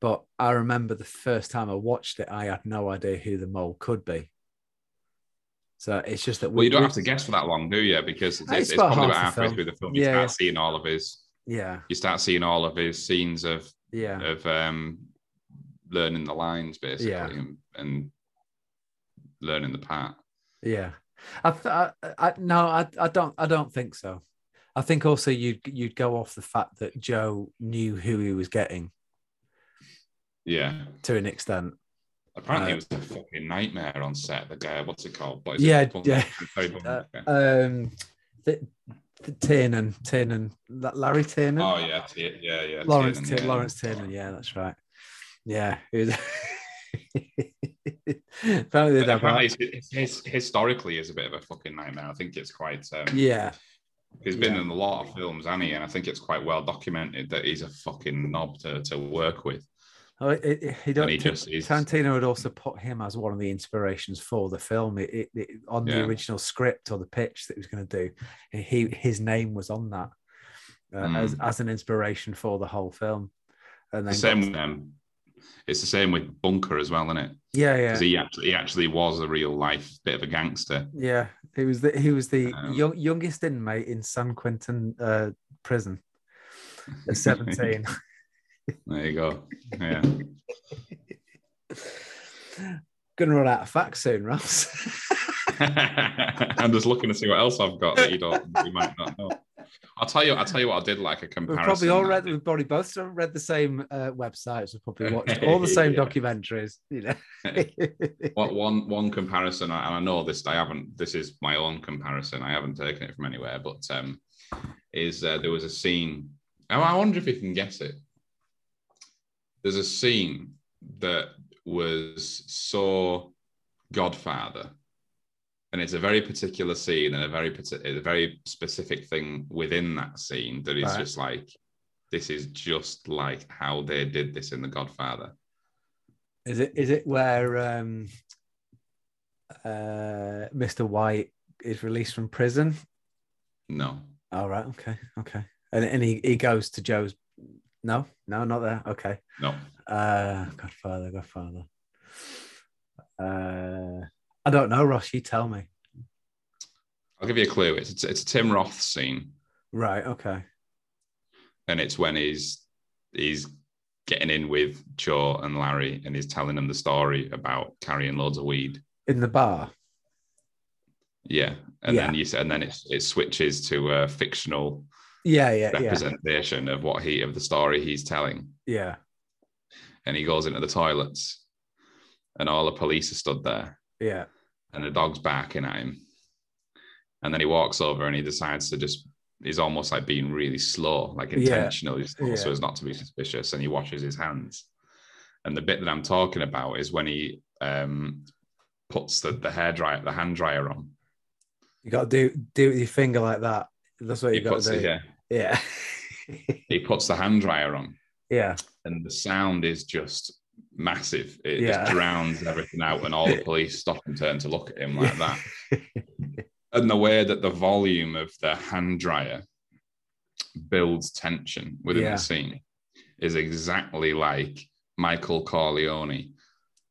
S1: But I remember the first time I watched it, I had no idea who the mole could be. So it's just that
S2: well, you don't have to guess for that long, do you? Because it's,
S1: It's
S2: it's, probably about halfway
S1: film.
S2: through the film. You
S1: Yeah,
S2: start
S1: yeah.
S2: seeing all of his.
S1: Yeah,
S2: You start seeing all of his scenes of
S1: yeah,
S2: of um, learning the lines basically
S1: Yeah.
S2: and, and learning the part.
S1: yeah. I, th- I, I no, I, I don't, I don't think so. I think also you'd you'd go off the fact that Joe knew who he was getting
S2: Yeah.
S1: to an extent.
S2: Apparently,
S1: Uh,
S2: it was a fucking nightmare on set. The guy, what's it called? What
S1: Yeah,
S2: it?
S1: Yeah. Uh, um, th- th- Tiernan, Tiernan, La- Larry Tiernan.
S2: oh yeah, T- yeah, yeah.
S1: Lawrence
S2: Tiernan,
S1: Tier-
S2: yeah.
S1: Lawrence Tiernan, yeah, that's right. Yeah, apparently, they'd
S2: But
S1: have
S2: apparently,
S1: that.
S2: it's, it's, historically, is a bit of a fucking nightmare. I think it's quite. Um,
S1: Yeah,
S2: He's been
S1: Yeah.
S2: in a lot of films, Annie, and I think it's quite well documented that he's a fucking knob to, to work with.
S1: Oh, it, it, he don't.
S2: he just
S1: Tarantino had also put him as one of the inspirations for the film. It, it, on the original script or the pitch that he was going to do, he his name was on that uh, as
S2: Mm.
S1: as an inspiration for the whole film. And
S2: The same. With, um, it's the same with Bunker as well, isn't it?
S1: yeah, yeah,
S2: Because he actually he actually was a real life bit of a gangster.
S1: Yeah, he was the he was the
S2: Um,
S1: young, youngest inmate in San Quentin uh, prison at seventeen.
S2: There you go. Yeah.
S1: Gonna run out of facts soon, Ross.
S2: I'm just looking to see what else I've got that you don't, you might not know. I'll tell you. I'll tell you what I did like a comparison.
S1: We've probably all read. We've probably both read the same uh, websites. We've probably watched all the same
S2: Yeah.
S1: documentaries. You know.
S2: What one one comparison, and I know this. I haven't. This is my own comparison. I haven't taken it from anywhere, but um, is uh, there was a scene. Oh, I wonder if you can guess it. There's a scene that was so Godfather, and it's a very particular scene and a very a very specific thing within that scene that is
S1: Right.
S2: just like this is just like how they did this in The Godfather.
S1: Is it? Is it where um, uh, Mr. White is released from prison?
S2: No,
S1: All right. Okay. Okay. And and he, he goes to Joe's. No. No. Not there. Okay.
S2: no.
S1: Uh, Godfather. Godfather. Uh, I don't know, Ross. You tell me.
S2: I'll give you a clue. It's it's a Tim Roth scene,
S1: Right. Okay.
S2: and it's when he's he's getting in with Joe and Larry, and he's telling them the story about carrying loads of weed.
S1: In the bar.
S2: Yeah, and
S1: Yeah.
S2: then you and then it it switches to a fictional
S1: Yeah. Yeah. Yeah.
S2: representation of what he of the story he's telling,
S1: Yeah.
S2: and he goes into the toilets, and all the police are stood there,
S1: Yeah.
S2: and the dog's barking at him, and then he walks over and he decides to just. He's almost like being really slow, like
S1: Yeah.
S2: intentionally slow,
S1: Yeah.
S2: so as not to be suspicious, and he washes his hands. And the bit that I'm talking about is when he um, puts the the hair dryer, the hand dryer on.
S1: You got to do do it with your finger like that. That's what you got to
S2: it,
S1: do.
S2: yeah,
S1: Yeah.
S2: he puts the hand dryer on,
S1: yeah.
S2: and the sound is just massive. It
S1: Yeah.
S2: just drowns everything out, and all the police stop and turn to look at him like that. and the way that the volume of the hand dryer builds tension within
S1: Yeah.
S2: the scene is exactly like Michael Corleone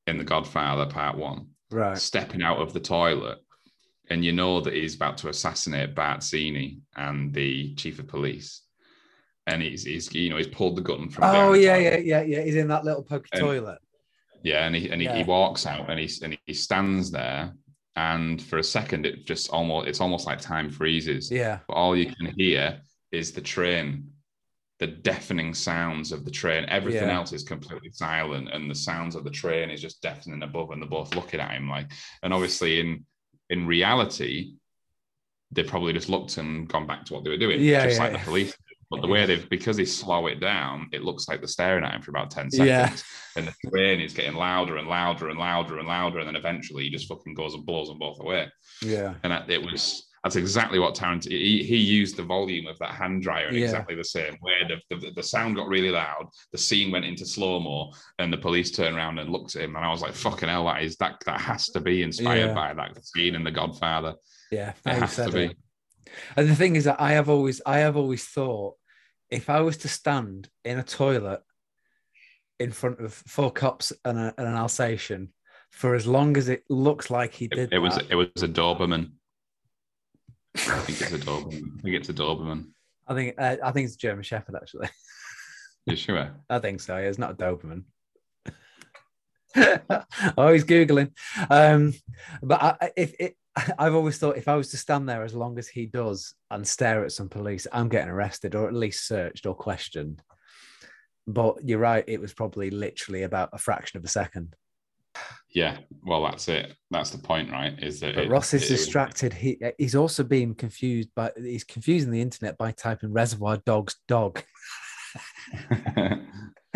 S2: in The Godfather Part One,
S1: Right.
S2: stepping out of the toilet, and you know that he's about to assassinate Barzini and the chief of police, and he's he's you know he's pulled the gun from.
S1: Oh yeah, yeah, yeah, yeah. He's in that little pokey
S2: And-
S1: toilet.
S2: Yeah, and he and he, he walks out and he and he stands there, and for a second it just almost it's almost like time freezes.
S1: Yeah.
S2: But all you can hear is the train, the deafening sounds of the train. Everything
S1: Yeah.
S2: else is completely silent, and the sounds of the train is just deafening above, and they're both looking at him like. And obviously, in in reality, they probably just looked and gone back to what they were doing,
S1: Yeah,
S2: just
S1: yeah,
S2: like
S1: yeah.
S2: the police. But the way they've because they slow it down, it looks like they're staring at him for about ten seconds
S1: Yeah.
S2: and the train is getting louder and louder and louder and louder, and then eventually he just fucking goes and blows them both away.
S1: Yeah.
S2: And that, it was that's exactly what Tarantino he, he used the volume of that hand dryer in
S1: Yeah.
S2: exactly the same way. The, the, the sound got really loud, the scene went into slow mo, and the police turned around and looked at him, and I was like, "Fucking hell, that is that that has to be inspired
S1: Yeah.
S2: by that scene in The Godfather.
S1: Yeah.
S2: It has to be."
S1: it. And the thing is that I have always, I have always thought, if I was to stand in a toilet in front of four cops and, a, and an Alsatian for as long as it looks like he did,
S2: It, it was it was a Doberman. I think it's a Doberman. I think it's a Doberman.
S1: I think, uh, I think it's a German Shepherd actually.
S2: You sure?
S1: I think so. Yeah, it's not a Doberman. oh, he's googling. Um, but I- if it, I've always thought if I was to stand there as long as he does and stare at some police, I'm getting arrested or at least searched or questioned. But you're right; it was probably literally about a fraction of a second.
S2: Yeah. Well, that's it. That's the point, right? Is that
S1: But
S2: it-
S1: Ross is
S2: it
S1: distracted. He he's also being confused by he's confusing the internet by typing "Reservoir Dogs dog."
S2: no,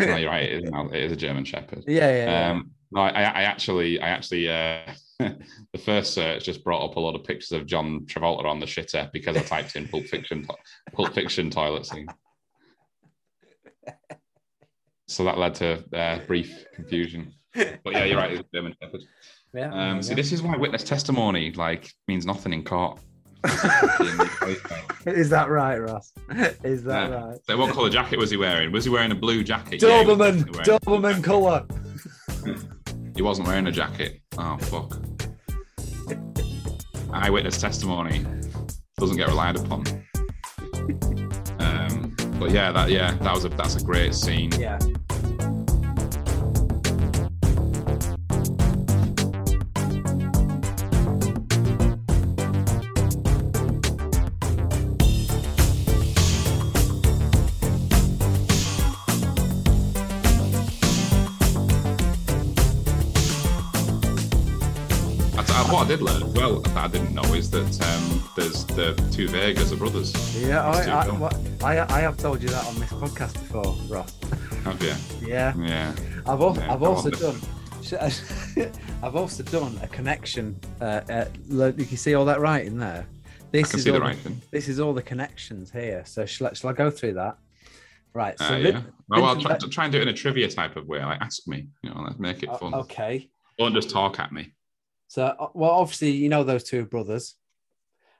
S2: you're right. It is, now- it is a German Shepherd.
S1: Yeah, yeah, yeah.
S2: Um, no, I, I actually, I actually, uh, the first search just brought up a lot of pictures of John Travolta on the shitter because I typed in Pulp Fiction, Pulp Fiction toilet scene. So that led to uh, brief confusion. But yeah, you're right. It's a German Shepherd.
S1: yeah.
S2: Um, see, this is why witness testimony like means nothing in court.
S1: is that right, Ross? Is that
S2: Yeah.
S1: right?
S2: So what colour jacket was he wearing? Was he wearing a blue jacket? Yeah, he
S1: Doberman,
S2: definitely wearing a blue
S1: Doberman colour.
S2: He wasn't wearing a jacket. Oh fuck. Eyewitness testimony doesn't get relied upon. Um, but yeah, that yeah, that was a that's a great scene.
S1: Yeah.
S2: What I did learn as well that I didn't know is that um, there's the two Vegas are brothers.
S1: Yeah, I, I, what, I, I have told you that on this podcast before, Ross.
S2: Have you?
S1: Yeah,
S2: Yeah.
S1: I've, al-
S2: Yeah,
S1: I've also done. I've also done a connection. Uh, uh, look, you can see all that writing there. This is
S2: see
S1: all
S2: the writing.
S1: This is all the connections here. So shall, I- shall I go through that? Right. So
S2: Uh,
S1: Vin-
S2: yeah. Well, I'll try, try and do it in a trivia type of way. Like, ask me. You know, let's make it fun.
S1: okay.
S2: Don't just talk at me.
S1: So uh, well, obviously you know those two brothers.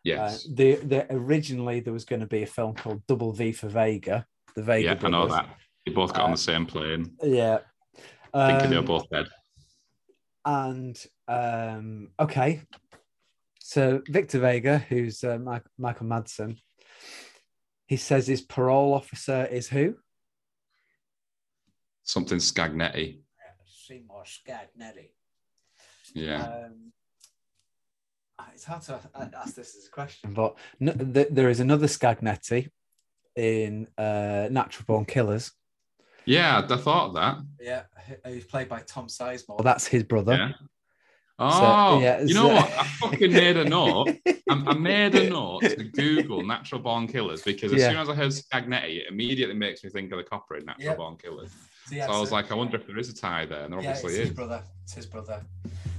S2: Yes.
S1: Uh, the, the originally there was going to be a film called Double V for Vega. The Vega.
S2: yeah, I know that. They both got on
S1: Uh,
S2: the same plane,
S1: Yeah.
S2: thinking they were
S1: Um,
S2: both dead.
S1: and um, okay, so Victor Vega, who's uh, Mike, Michael Madsen, he says his parole officer is who?
S2: Something Scagnetti.
S1: Seymour Scagnetti.
S2: Yeah.
S1: Um, it's hard to ask this as a question, but n- th- there is another Scagnetti in uh, Natural Born Killers.
S2: yeah, I thought of that.
S1: Yeah, he's played by Tom Sizemore. That's his brother.
S2: Yeah. Oh,
S1: yeah,
S2: you know
S1: so-
S2: what? I fucking made a note. I, I made a note to Google natural born killers because as
S1: Yeah.
S2: soon as I heard Scagnetti, it immediately makes me think of the copper in natural
S1: Yeah.
S2: born killers.
S1: So,
S2: So I was like, I wonder if there is a tie there, and there
S1: yeah,
S2: obviously
S1: it's
S2: is.
S1: his brother. It's his brother.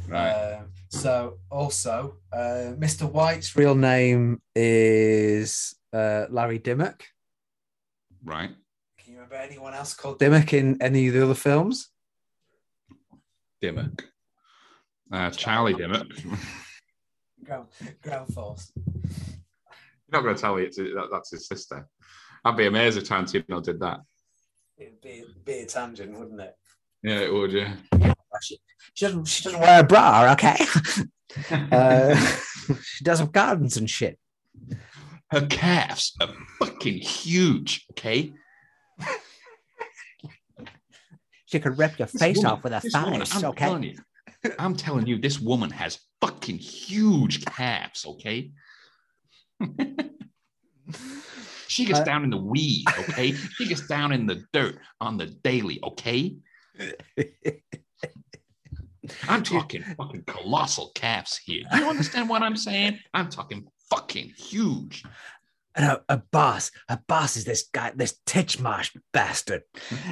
S2: Right.
S1: Um, so also, uh, Mr. White's real name is uh, Larry Dimmock.
S2: right.
S1: Can you remember anyone else called Dimmock in any of the other films?
S2: Dimmock. Uh, Charlie Dimmock.
S1: Ground, ground Force.
S2: You're not going to tell me it's that, that's his sister. I'd be amazed if Tarantino did that.
S1: It'd be, be a tangent, wouldn't it?
S2: Yeah, it would. Yeah.
S1: She, she doesn't. She doesn't wear a bra. Okay. uh, she does have gardens and shit.
S3: Her calves are fucking huge, okay?
S1: She could rip your
S3: This
S1: face
S3: woman-
S1: off with her
S3: this woman. I'm
S1: okay.
S3: telling you, I'm telling you, this woman has fucking huge calves, okay? she gets
S1: Uh,
S3: down in the weeds, okay? she gets down in the dirt on the daily, okay? I'm talking fucking colossal calves here. Do you understand what I'm saying? I'm talking fucking huge.
S1: and a, a boss, a boss is this guy, this Titchmarsh bastard,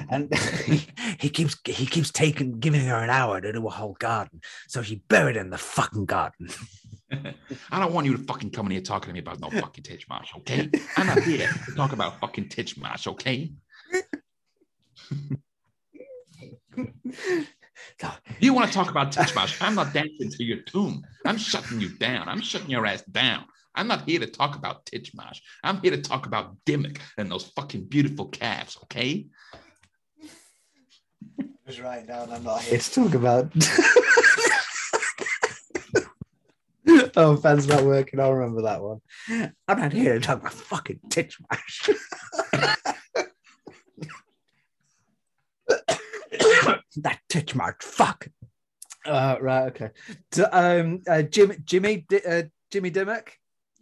S1: and he, he keeps he keeps taking giving her an hour to do a whole garden, so she buried in the fucking garden.
S3: I don't want you to fucking come in here talking to me about no fucking Titchmarsh, okay? I'm not here to talk about fucking Titchmarsh, okay? You want to talk about Titchmarsh? I'm not dancing to your tune. I'm shutting you down. I'm shutting your ass down. I'm not here to talk about Titchmarsh. I'm here to talk about Dimmock and those fucking beautiful calves, okay?
S1: Just right down, I'm not here to talk about. oh, fan's not working. I'll remember that one. I'm not here to talk about fucking Titchmarsh. that Titchmarsh, fuck. Uh, right, okay. So, um, uh, Jim, Jimmy, uh, Jimmy Dimmock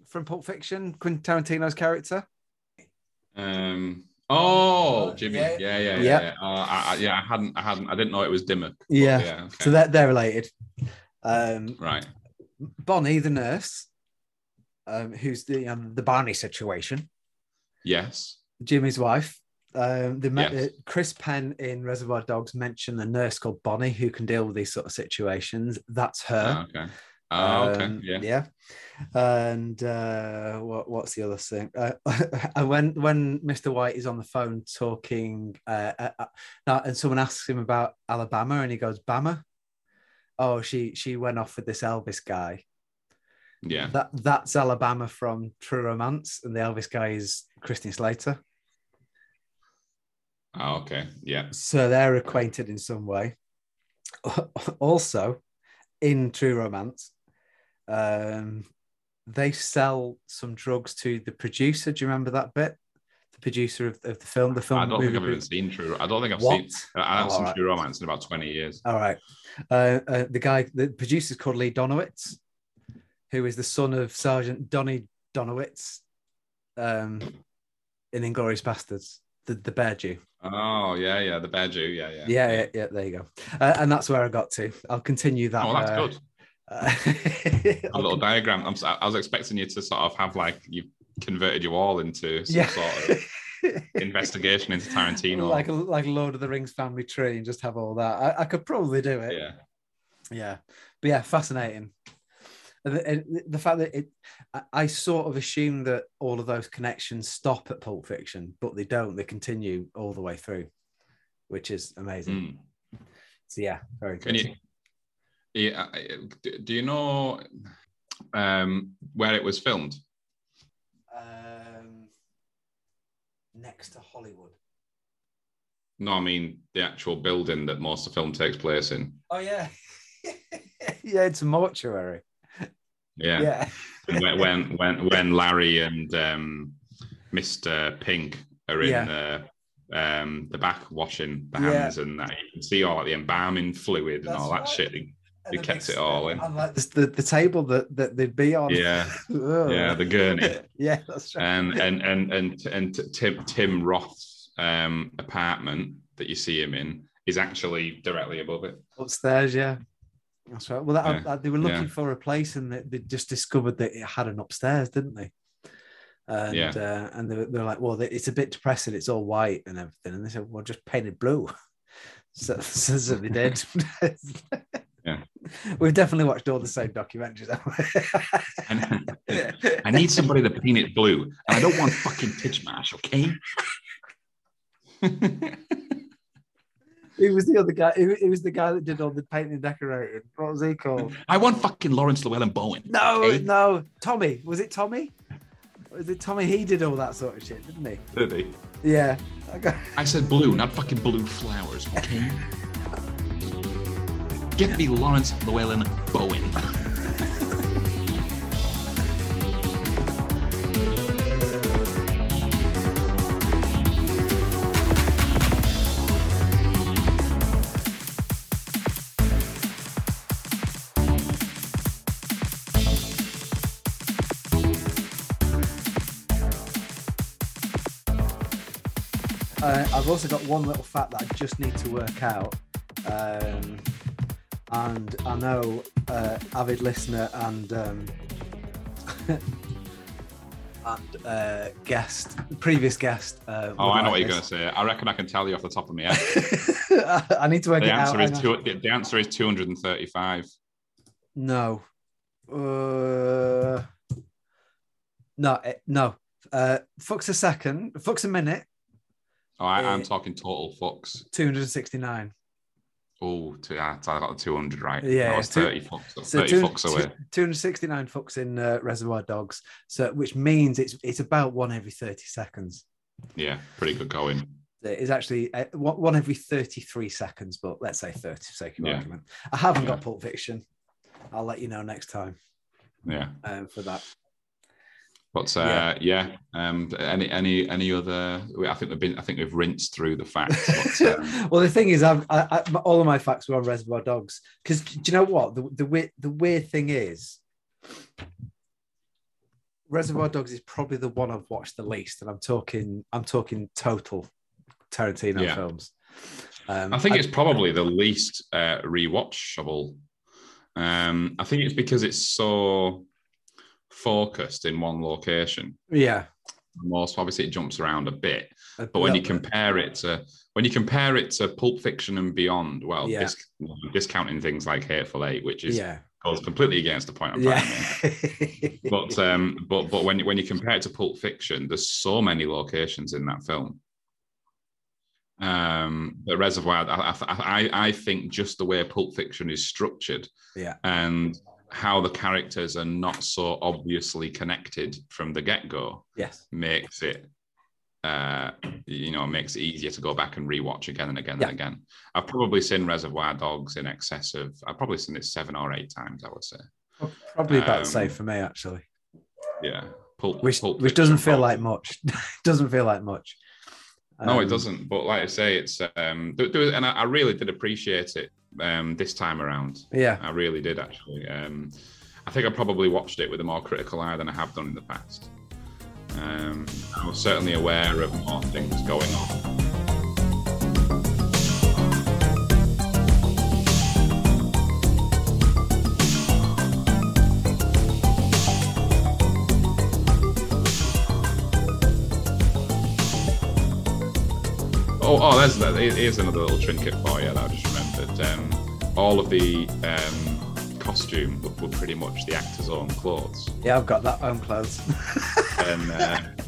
S1: from Pulp Fiction, Quentin Tarantino's character.
S2: Um. Oh, Jimmy.
S1: Yeah.
S2: Yeah, yeah, yeah.
S1: Yeah.
S2: Yeah. Uh, I, I, yeah, I hadn't, I hadn't, I didn't know it was Dimmock.
S1: Yeah.
S2: yeah. Okay.
S1: So they're, they're related. Um,
S2: right.
S1: Bonnie, the nurse, um, who's the um, the Bonnie situation,
S2: Yes.
S1: Jimmy's wife. Um, the
S2: Yes.
S1: uh, Chris Penn in Reservoir Dogs mentioned the nurse called Bonnie who can deal with these sort of situations. That's her.
S2: Ah, okay. Oh, okay.
S1: Um,
S2: Yeah.
S1: yeah. And uh, what what's the other thing? Uh, when when Mr. White is on the phone talking, uh, uh, uh, uh, and someone asks him about Alabama, and he goes, "Bama." Oh, she she went off with this Elvis guy.
S2: Yeah.
S1: That that's Alabama from True Romance, and the Elvis guy is Christian Slater.
S2: Oh, okay. Yeah.
S1: So they're acquainted in some way. Also, in True Romance, um, they sell some drugs to the producer. Do you remember that bit? The producer of, of the film, the film.
S2: I don't think I've even seen True. I don't think I've
S1: What?
S2: seen. I haven't
S1: Oh,
S2: seen
S1: alright.
S2: True Romance in about twenty years.
S1: All right. Uh, uh, the guy, the producer's called Lee Donowitz, who is the son of Sergeant Donny Donowitz um, in Inglourious Basterds, the, the bear Jew.
S2: Oh yeah, yeah. The Bear Jew. Yeah, yeah.
S1: Yeah, yeah, yeah, there you go. Uh, and that's where I got to. I'll continue that.
S2: Oh, that's
S1: uh,
S2: good.
S1: Uh,
S2: A little diagram. I'm, I was expecting you to sort of have like you converted you all into some
S1: yeah.
S2: sort of investigation into Tarantino.
S1: like a, like Lord of the Rings family tree and just have all that. I, I could probably do it.
S2: yeah.
S1: Yeah, but yeah, fascinating. And The, the fact that it, I, I sort of assume that all of those connections stop at Pulp Fiction, but they don't. They continue all the way through, which is amazing.
S2: Mm.
S1: So yeah, very good.
S2: You? Yeah. Do you know um, where it was filmed?
S1: Um, next to Hollywood.
S2: No, I mean the actual building that most of the film takes place in.
S1: Oh yeah, yeah, it's a mortuary.
S2: Yeah.
S1: Yeah,
S2: when when when when Larry and um, Mr. Pink are in
S1: Yeah.
S2: the um, the back washing the
S1: Yeah.
S2: hands and that, you can see all like, the embalming fluid and
S1: That's
S2: all that shit. They, they kept it all in.
S1: And like the, the table that, that they'd be on.
S2: Yeah, yeah, the gurney.
S1: yeah, that's right.
S2: and and and and and Tim Tim Roth's um, apartment that you see him in is actually directly above it.
S1: upstairs. Yeah, that's right. Well, that,
S2: Yeah,
S1: uh, they were looking
S2: yeah.
S1: for a place, and they, they just discovered that it had an upstairs, didn't they? And
S2: Yeah.
S1: uh, and they, were- they're like, well, it's a bit depressing. It's all white and everything, and they said, well, just paint it blue. So, so, they did.
S2: Yeah.
S1: We've definitely watched all the same documentaries. haven't we?
S2: And I need somebody to paint it blue, and I don't want fucking Titchmarsh, okay?
S1: Who was the other guy? Who, who was the guy that did all the painting and decorating? What was he called?
S2: I want fucking Laurence Llewelyn-Bowen.
S1: No,
S2: okay?
S1: no, Tommy. Was it Tommy? Was it Tommy? He did all that sort of shit, didn't he?
S2: Did he?
S1: Yeah. I
S2: I said blue, not fucking blue flowers, okay? Get me Lawrence Llewellyn Bowen.
S1: Uh, I've also got one little fact that I just need to work out. Um, and I know uh, avid listener and um, and uh, guest, previous guest. Uh,
S2: Oh, I know
S1: like
S2: what you're going to say. I reckon I can tell you off the top of my head.
S1: I need to work
S2: The
S1: it out.
S2: answer is two, the, the answer is 235.
S1: No. Uh, no, eh, no. Uh, fucks a second, fucks a minute,
S2: Oh, I, I'm
S1: Uh,
S2: talking total fucks.
S1: 269.
S2: Oh, two, I got the 200 right.
S1: Yeah,
S2: that was
S1: two-
S2: 30 fucks,
S1: So
S2: 30
S1: two-
S2: fucks away.
S1: 269 fucks in uh, Reservoir Dogs, so which means it's it's about one every 30 seconds.
S2: Yeah, pretty good going.
S1: It is actually uh, one one every 33 seconds, but let's say 30 for sake of
S2: Yeah.
S1: argument. I haven't
S2: Yeah.
S1: got Pulp Fiction. I'll let you know next time
S2: Yeah.
S1: um, for that.
S2: But uh, yeah, um, any any any other? I think we've been. I think we've rinsed through the facts. But, um,
S1: well, the thing is, I've, I, I, all of my facts were on Reservoir Dogs because do you know what the the weird the weird thing is, Reservoir Dogs is probably the one I've watched the least, and I'm talking I'm talking total Tarantino
S2: Yeah.
S1: films. Um,
S2: I think it's probably the least uh, rewatchable. Um, I think it's because it's so focused in one location.
S1: yeah,
S2: Most obviously it jumps around a bit,
S1: a
S2: but when you
S1: little bit.
S2: compare it to when you compare it to Pulp Fiction and beyond, well,
S1: Yeah.
S2: dis- discounting things like Hateful Eight, which is
S1: yeah,
S2: goes completely against the point I'm trying to make. but um, but but when when you compare it to Pulp Fiction, there's so many locations in that film. Um, the Reservoir, I, I I think just the way Pulp Fiction is structured,
S1: Yeah.
S2: and how the characters are not so obviously connected from the get go
S1: yes,
S2: makes it. Uh, you know, makes it easier to go back and rewatch again and again
S1: Yeah.
S2: and again. I've probably seen Reservoir Dogs in excess of. I've probably seen it seven or eight times. I would say.
S1: probably about the same
S2: Um,
S1: for me actually,
S2: Yeah, Pulp,
S1: which
S2: Pulp
S1: which doesn't feel
S2: probably-
S1: like much. doesn't feel like much.
S2: No, it
S1: Um,
S2: doesn't. But like I say, it's um, there, there was- and I, I really did appreciate it um, this time around.
S1: Yeah,
S2: I really did actually. Um, I think I probably watched it with a more critical eye than I have done in the past. Um, I was certainly aware of more things going on. Oh, oh, there's that. Here's another little trinket for you. That just um, all of the um, costume were, were pretty much the actor's own clothes.
S1: Yeah, I've got that own clothes.
S2: and, uh,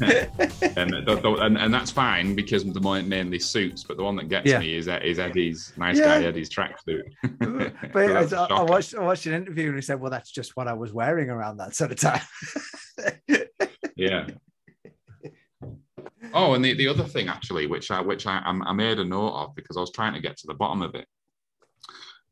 S2: and, the- the- and and that's fine because the one mainly suits, but the one that gets
S1: Yeah.
S2: me is is Eddie's nice
S1: Yeah.
S2: guy Eddie's tracksuit.
S1: but
S2: That's
S1: I, I watched I watched an interview and he said, "Well, that's just what I was wearing around that sort of time."
S2: Yeah. Oh, and the, the other thing actually, which I which I, I made a note of because I was trying to get to the bottom of it,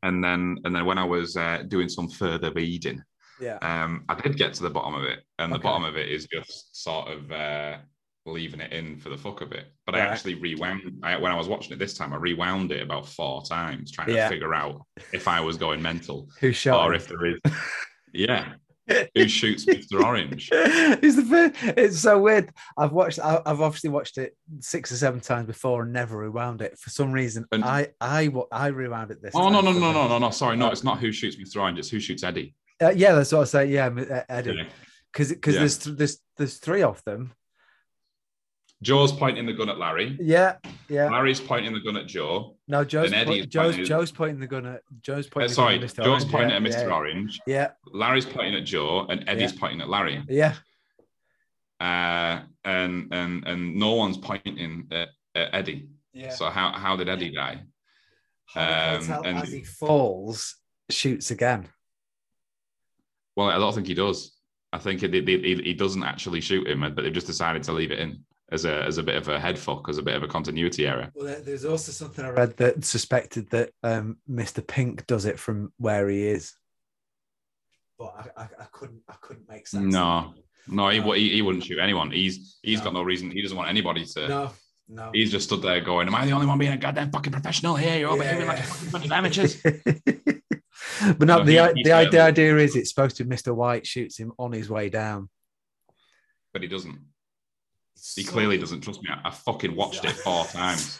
S2: and then and then when I was uh, doing some further reading,
S1: yeah,
S2: um, I did get to the bottom of it, and the bottom of it is just sort of uh, leaving it in for the fuck of it. But I actually rewound I, when I was watching it this time. I rewound it about four times, trying
S1: Yeah.
S2: to figure out if I was going mental
S1: who shot?
S2: or
S1: him?
S2: if there is, yeah, who shoots Mister Orange.
S1: it's the first, it's so weird. I've watched. I, I've obviously watched it six or seven times before and never rewound it. For some reason,
S2: And-
S1: I I I rewound it this.
S2: Oh no no no no no no! Sorry, no, it's not who shoots Mr. Orange. It's who shoots Eddie.
S1: Uh, yeah, that's what I say. Yeah, uh, Eddie,
S2: Yeah.
S1: because because
S2: Yeah.
S1: there's th- there's there's three of them.
S2: Joe's pointing the gun at Larry.
S1: Yeah, yeah.
S2: Larry's pointing the gun at Joe.
S1: No, Joe's
S2: Then Eddie
S1: point- Joe's
S2: pointing-
S1: Joe's pointing the gun at Joe's
S2: Uh,
S1: pointing. the
S2: sorry,
S1: at Mr.
S2: Joe's
S1: Orange,
S2: pointing
S1: yeah,
S2: at Mr.
S1: yeah,
S2: Orange.
S1: Yeah,
S2: Larry's pointing at Joe, and Eddie's pointing at Larry.
S1: yeah.
S2: Uh, and and and no one's pointing at, at Eddie.
S1: Yeah.
S2: So how how did Eddie die? Um, and-
S1: as he falls, shoots again.
S2: Well, I don't think he does. I think he, he, he doesn't actually shoot him, but they've just decided to leave it in as a as a bit of a head fuck, as a bit of a continuity error.
S1: Well, there's also something I read that suspected that um, Mr. Pink does it from where he is, but I, I, I couldn't I couldn't make sense.
S2: No, no, he,
S1: No.
S2: he, he wouldn't shoot anyone. He's he's
S1: No.
S2: got no reason. He doesn't want anybody to.
S1: no, no.
S2: He's just stood there going, "Am I the only one being a goddamn fucking professional here? You're over
S1: Yeah,
S2: here like a fucking bunch of amateurs."
S1: but no,
S2: No,
S1: the,
S2: he-
S1: the,
S2: he
S1: the idea is it's supposed to be Mr. White shoots him on his way down.
S2: but he doesn't. He clearly doesn't trust me. I, I fucking watched it four times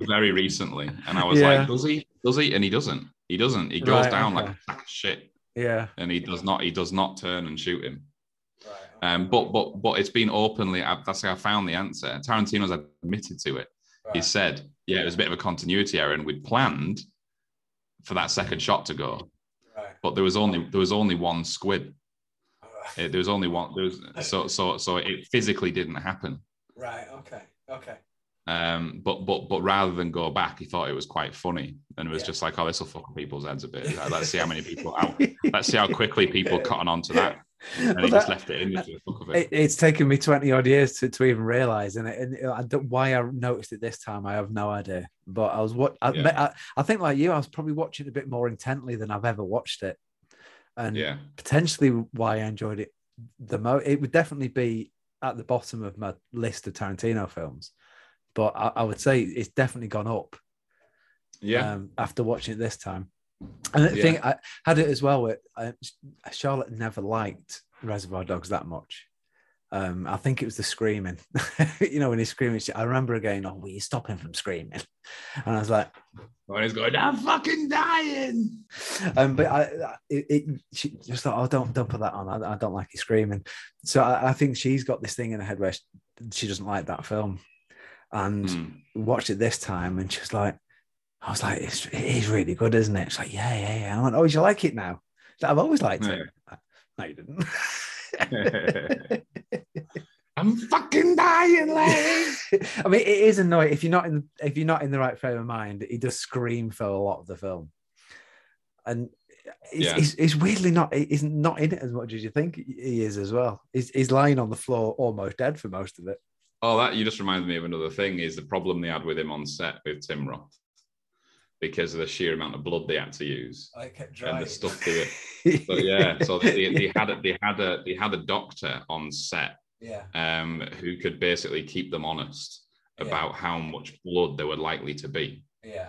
S2: very recently, and I was
S1: Yeah.
S2: like, "Does he? Does he?" And he doesn't. He doesn't. He goes
S1: Right,
S2: down
S1: okay.
S2: like a sack of shit,
S1: yeah.
S2: and he does not. He does not turn and shoot him. Um, but but but it's been openly. I, that's how I found the answer. Tarantino's admitted to it. He said, "Yeah, it was a bit of a continuity error, and we'd planned for that second shot to go,
S1: Right.
S2: but there was only there was only one squib. It, there was only one. There was so so so it physically didn't happen.
S1: Right. Okay. Okay.
S2: Um, but but but rather than go back, he thought it was quite funny, and it was
S1: Yeah.
S2: just like, oh, this will fuck people's heads a bit. Like, Let's see how many people out. Let's see how quickly people cotton on to that, and
S1: Well,
S2: he just left it in the fuck of it.
S1: it, it's taken me 20 odd years to, to even realize and, it, and I don't, why I noticed it this time I have no idea but I was what I,
S2: Yeah.
S1: I, I think like you I was probably watching a bit more intently than I've ever watched it and
S2: yeah,
S1: potentially why I enjoyed it the most it would definitely be at the bottom of my list of Tarantino films but I, I would say it's definitely gone up
S2: yeah,
S1: um, after watching it this time. And the
S2: Yeah.
S1: thing I had it as well with uh, Charlotte never liked Reservoir Dogs that much. Um, I think it was the screaming. you know, when he's screaming, I remember going, "Oh, will you stop him from screaming?" And I was like,
S2: when he's going, I'm fucking dying.
S1: um, but I, I- it, it she just thought, "Oh, don't don't put that on. I, I don't like you screaming." So I, I think she's got this thing in her head where she, she doesn't like that film, and
S2: Hmm.
S1: watched it this time and she's like, I was like, it's, it is really good, isn't it? She's like, yeah, yeah, yeah. I went, oh, you like it now? Like, I've always liked it. No, you didn't.
S2: I'm fucking dying, Larry.
S1: I mean, it is annoying if you're not in if you're not in the right frame of mind. He does scream for a lot of the film, and he's,
S2: Yeah.
S1: he's, he's weirdly not he's not in it as much as you think he is as well. He's, he's lying on the floor, almost dead for most of it.
S2: Oh, that you just reminded me of another thing. Is the problem they had with him on set with Tim Roth because of the sheer amount of blood they had to use
S1: I kept
S2: and the stuff they were. So yeah, so they, they had a, they had a they had a doctor on set
S1: yeah,
S2: um, who could basically keep them honest
S1: Yeah.
S2: about how much blood they were likely to be,
S1: yeah,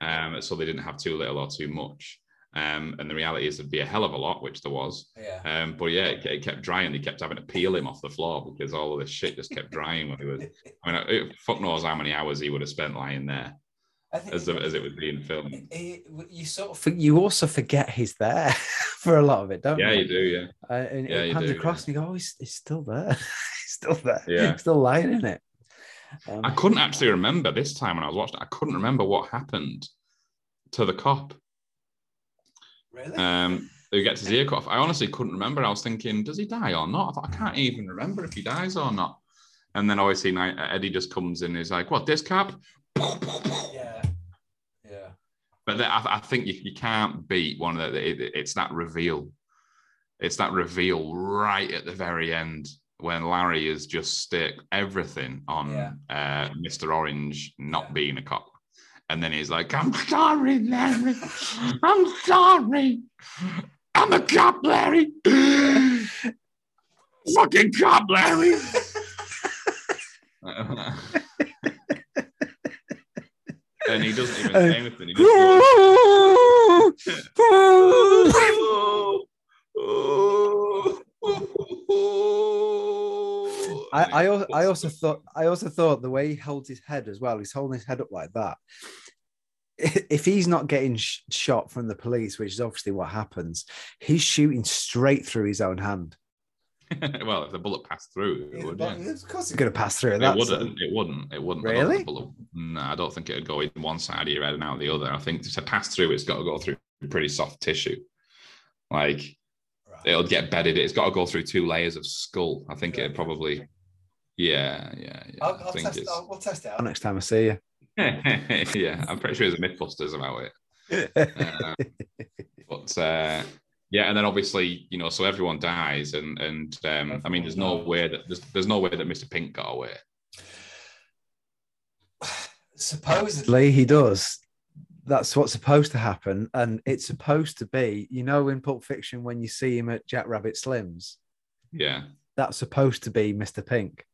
S2: um, so they didn't have too little or too much. Um, and the reality is there'd be a hell of a lot, which there was.
S1: yeah.
S2: Um, but yeah, it, it kept drying. They kept having to peel him off the floor because all of this shit just kept drying when he was. I mean, it, fuck knows how many hours he would have spent lying there As, the, as it was being filmed.
S1: He- you sort of you also forget he's there for a lot of it, don't
S2: Yeah,
S1: you?
S2: Yeah, you do. Yeah,
S1: Uh, and
S2: Yeah,
S1: it
S2: do,
S1: across, and you go, "Oh, he's, he's still there. he's still there.
S2: Yeah.
S1: He's still lying in it." Um,
S2: I couldn't actually remember this time when I was watching. I couldn't remember what happened to the cop
S1: really?
S2: um, who gets his ear cut off. I honestly couldn't remember. I was thinking, does he die or not? I thought, I can't even remember if he dies or not. And then obviously Eddie just comes in and is like, what, this cop? But I, I think you, you can't beat one of the, it, it's that reveal. It's that reveal right at the very end when Larry has just stick everything on
S1: Yeah.
S2: uh, Mr. Orange not
S1: Yeah.
S2: being a cop. And then he's like, I'm sorry, Larry. I'm sorry. I'm a cop, Larry. Fucking cop, Larry. and he doesn't even say anything. He
S1: I, I, I also thought I also thought the way he holds his head as well, he's holding his head up like that. If he's not getting sh- shot from the police, which is obviously what happens, he's shooting straight through his own hand.
S2: well, if the bullet passed through, it would. Yeah.
S1: Of course, it's going to pass through.
S2: It wouldn't. It wouldn't. It wouldn't. I don't think
S1: Really?
S2: the bullet- No, I don't think it'd go in one side of your head and out the other. I think to pass through, it's got to go through pretty soft tissue. Like it'll get bedded. It's got to go through two layers of skull. I think it probably. Yeah, yeah, yeah.
S1: I'll,
S2: I
S1: I'll
S2: think
S1: test,
S2: it's.
S1: I'll, we'll test it out next time I see you.
S2: yeah, I'm pretty sure there's a MythBusters about it. Uh, but uh, yeah, and then obviously, you know, so everyone dies, and and um, I mean, there's no way that there's, there's no way that Mr. Pink got away.
S1: Supposedly, he does. That's what's supposed to happen, and it's supposed to be. You know, in Pulp Fiction, when you see him at Jack Rabbit Slim's,
S2: Yeah.
S1: that's supposed to be Mr. Pink.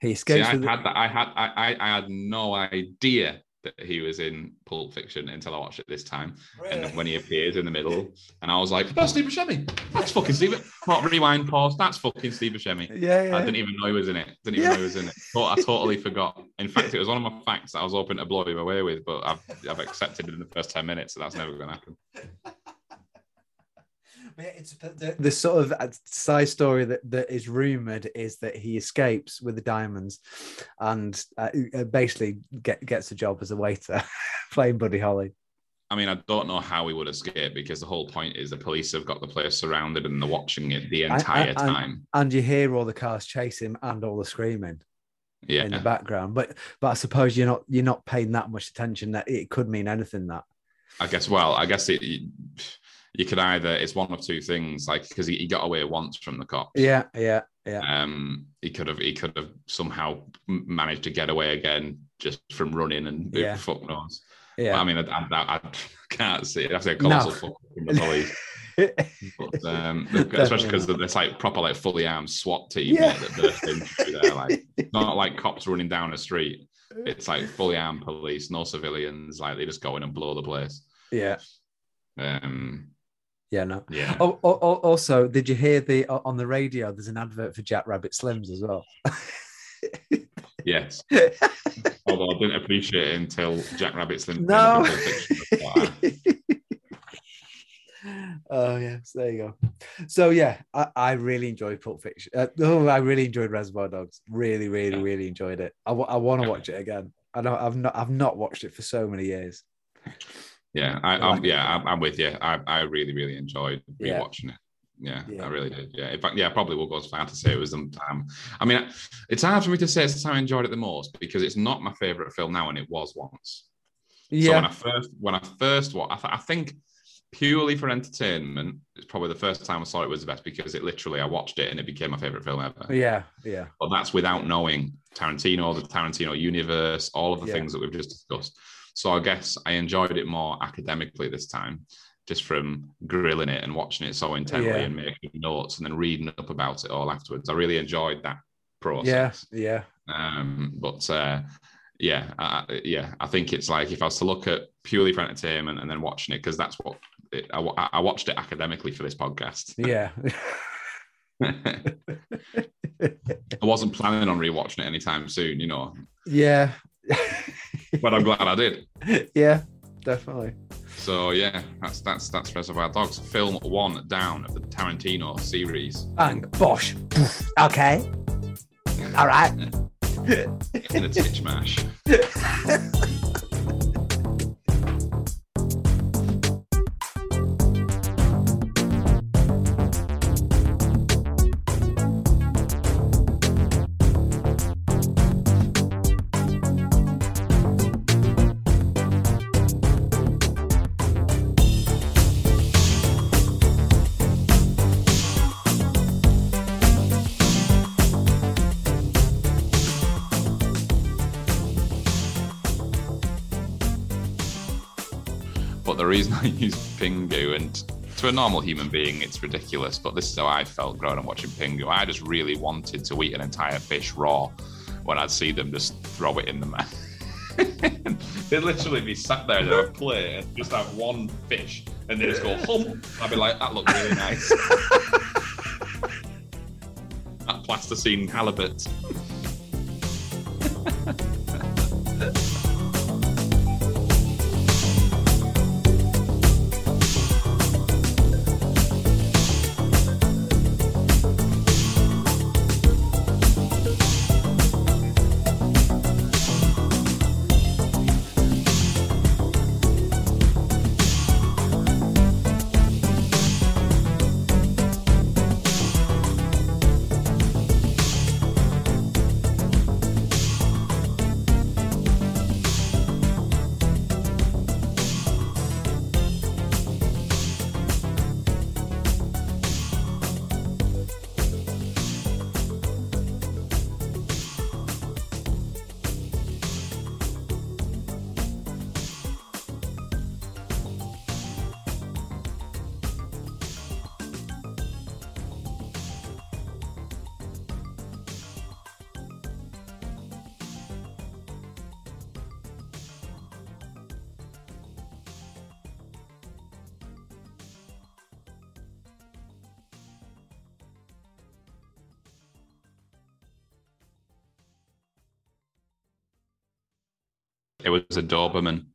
S1: He
S2: See,
S1: escapes.
S2: I
S1: the-
S2: had that. I had I, I I had no idea that he was in Pulp Fiction until I watched it this time. And when he appears in the middle, and I was like, "That's Steve Buscemi. That's fucking Steve." Pop, rewind, pause. That's fucking Steve Buscemi.
S1: yeah, yeah.
S2: I didn't even know he was in it. Didn't even
S1: Yeah.
S2: know he was in it. But I totally forgot. In fact, it was one of my facts that I was hoping to blow him away with, but I've I've accepted it in the first ten minutes, so that's never going to happen.
S1: But yeah, it's the, the sort of uh, side story that, that is rumored is that he escapes with the diamonds and uh, uh, basically get, gets a job as a waiter playing Buddy Holly.
S2: I mean, I don't know how he would escape because the whole point is the police have got the place surrounded and they're watching it the
S1: I-
S2: entire
S1: I-
S2: time.
S1: And you hear all the cars chase him and all the screaming
S2: Yeah.
S1: in the background. But but I suppose you're not you're not paying that much attention that it could mean anything that.
S2: I guess. Well, I guess it. You could either it's one of two things, like because he, he got away once from the cops.
S1: Yeah, yeah, yeah.
S2: Um, he could have he could have somehow managed to get away again just from running and
S1: Yeah.
S2: fuck knows.
S1: Yeah.
S2: I mean, I, I, I can't see it. I have to get
S1: No.
S2: colossal fuck from the police. But, um, especially because it's like proper like fully armed SWAT team
S1: Yeah.
S2: that burst there. Like not like cops running down a street. It's like fully armed police, no civilians. Like they just go in and blow the place.
S1: yeah.
S2: Um,
S1: Yeah, no.
S2: yeah.
S1: Oh, oh, oh, also, did you hear the on the radio? There's an advert for Jack Rabbit Slim's as well.
S2: Yes. Although I didn't appreciate it until Jack Rabbit Slim.
S1: No.
S2: Pulp Fiction. I thought,
S1: oh yes, there you go. So yeah, I, I really enjoyed Pulp Fiction. Uh, oh, I really enjoyed Reservoir Dogs. Really, really,
S2: Yeah.
S1: really enjoyed it. I, want to
S2: Yeah.
S1: watch it again. I know I've not I've not watched it for so many years.
S2: Yeah, I,
S1: I like
S2: I'm,
S1: it.
S2: yeah, I'm, I'm with you. I, I really, really enjoyed
S1: Yeah.
S2: rewatching it. Yeah,
S1: Yeah.
S2: I really did. Yeah, in fact, yeah, I probably will go as far to say it was the time. I mean, it's hard for me to say it's the time I enjoyed it the most because it's not my favorite film now, and it was once. So when I first, when I first watched, I, th- I think purely for entertainment, it's probably the first time I saw it was the best because it literally I watched it and it became my favorite film ever.
S1: yeah, yeah,
S2: But that's without knowing Tarantino, the Tarantino universe, all of the
S1: Yeah.
S2: things that we've just discussed. So I guess I enjoyed it more academically this time, just from grilling it and watching it so intently
S1: Yeah.
S2: and making notes and then reading up about it all afterwards. I really enjoyed that process.
S1: yeah.
S2: Um, but uh, yeah, I, yeah, I think it's like if I was to look at purely for entertainment and then watching it because that's what it, I, I watched it academically for this podcast.
S1: Yeah.
S2: I wasn't planning on rewatching it anytime soon, you know,
S1: yeah.
S2: But I'm glad I did.
S1: yeah, definitely.
S2: So yeah, that's that's that's Reservoir Dogs, film one down of the Tarantino series.
S1: Bang, bosh. Okay. All right.
S2: in a Titchmarsh. reason I use Pingu, and to a normal human being, it's ridiculous, but this is how I felt growing up watching Pingu. I just really wanted to eat an entire fish raw when I'd see them just throw it in the mouth. They'd literally be sat there at a plate and just have one fish and they just go hum. I'd be like, that looked really nice. that plasticine halibut. Doberman.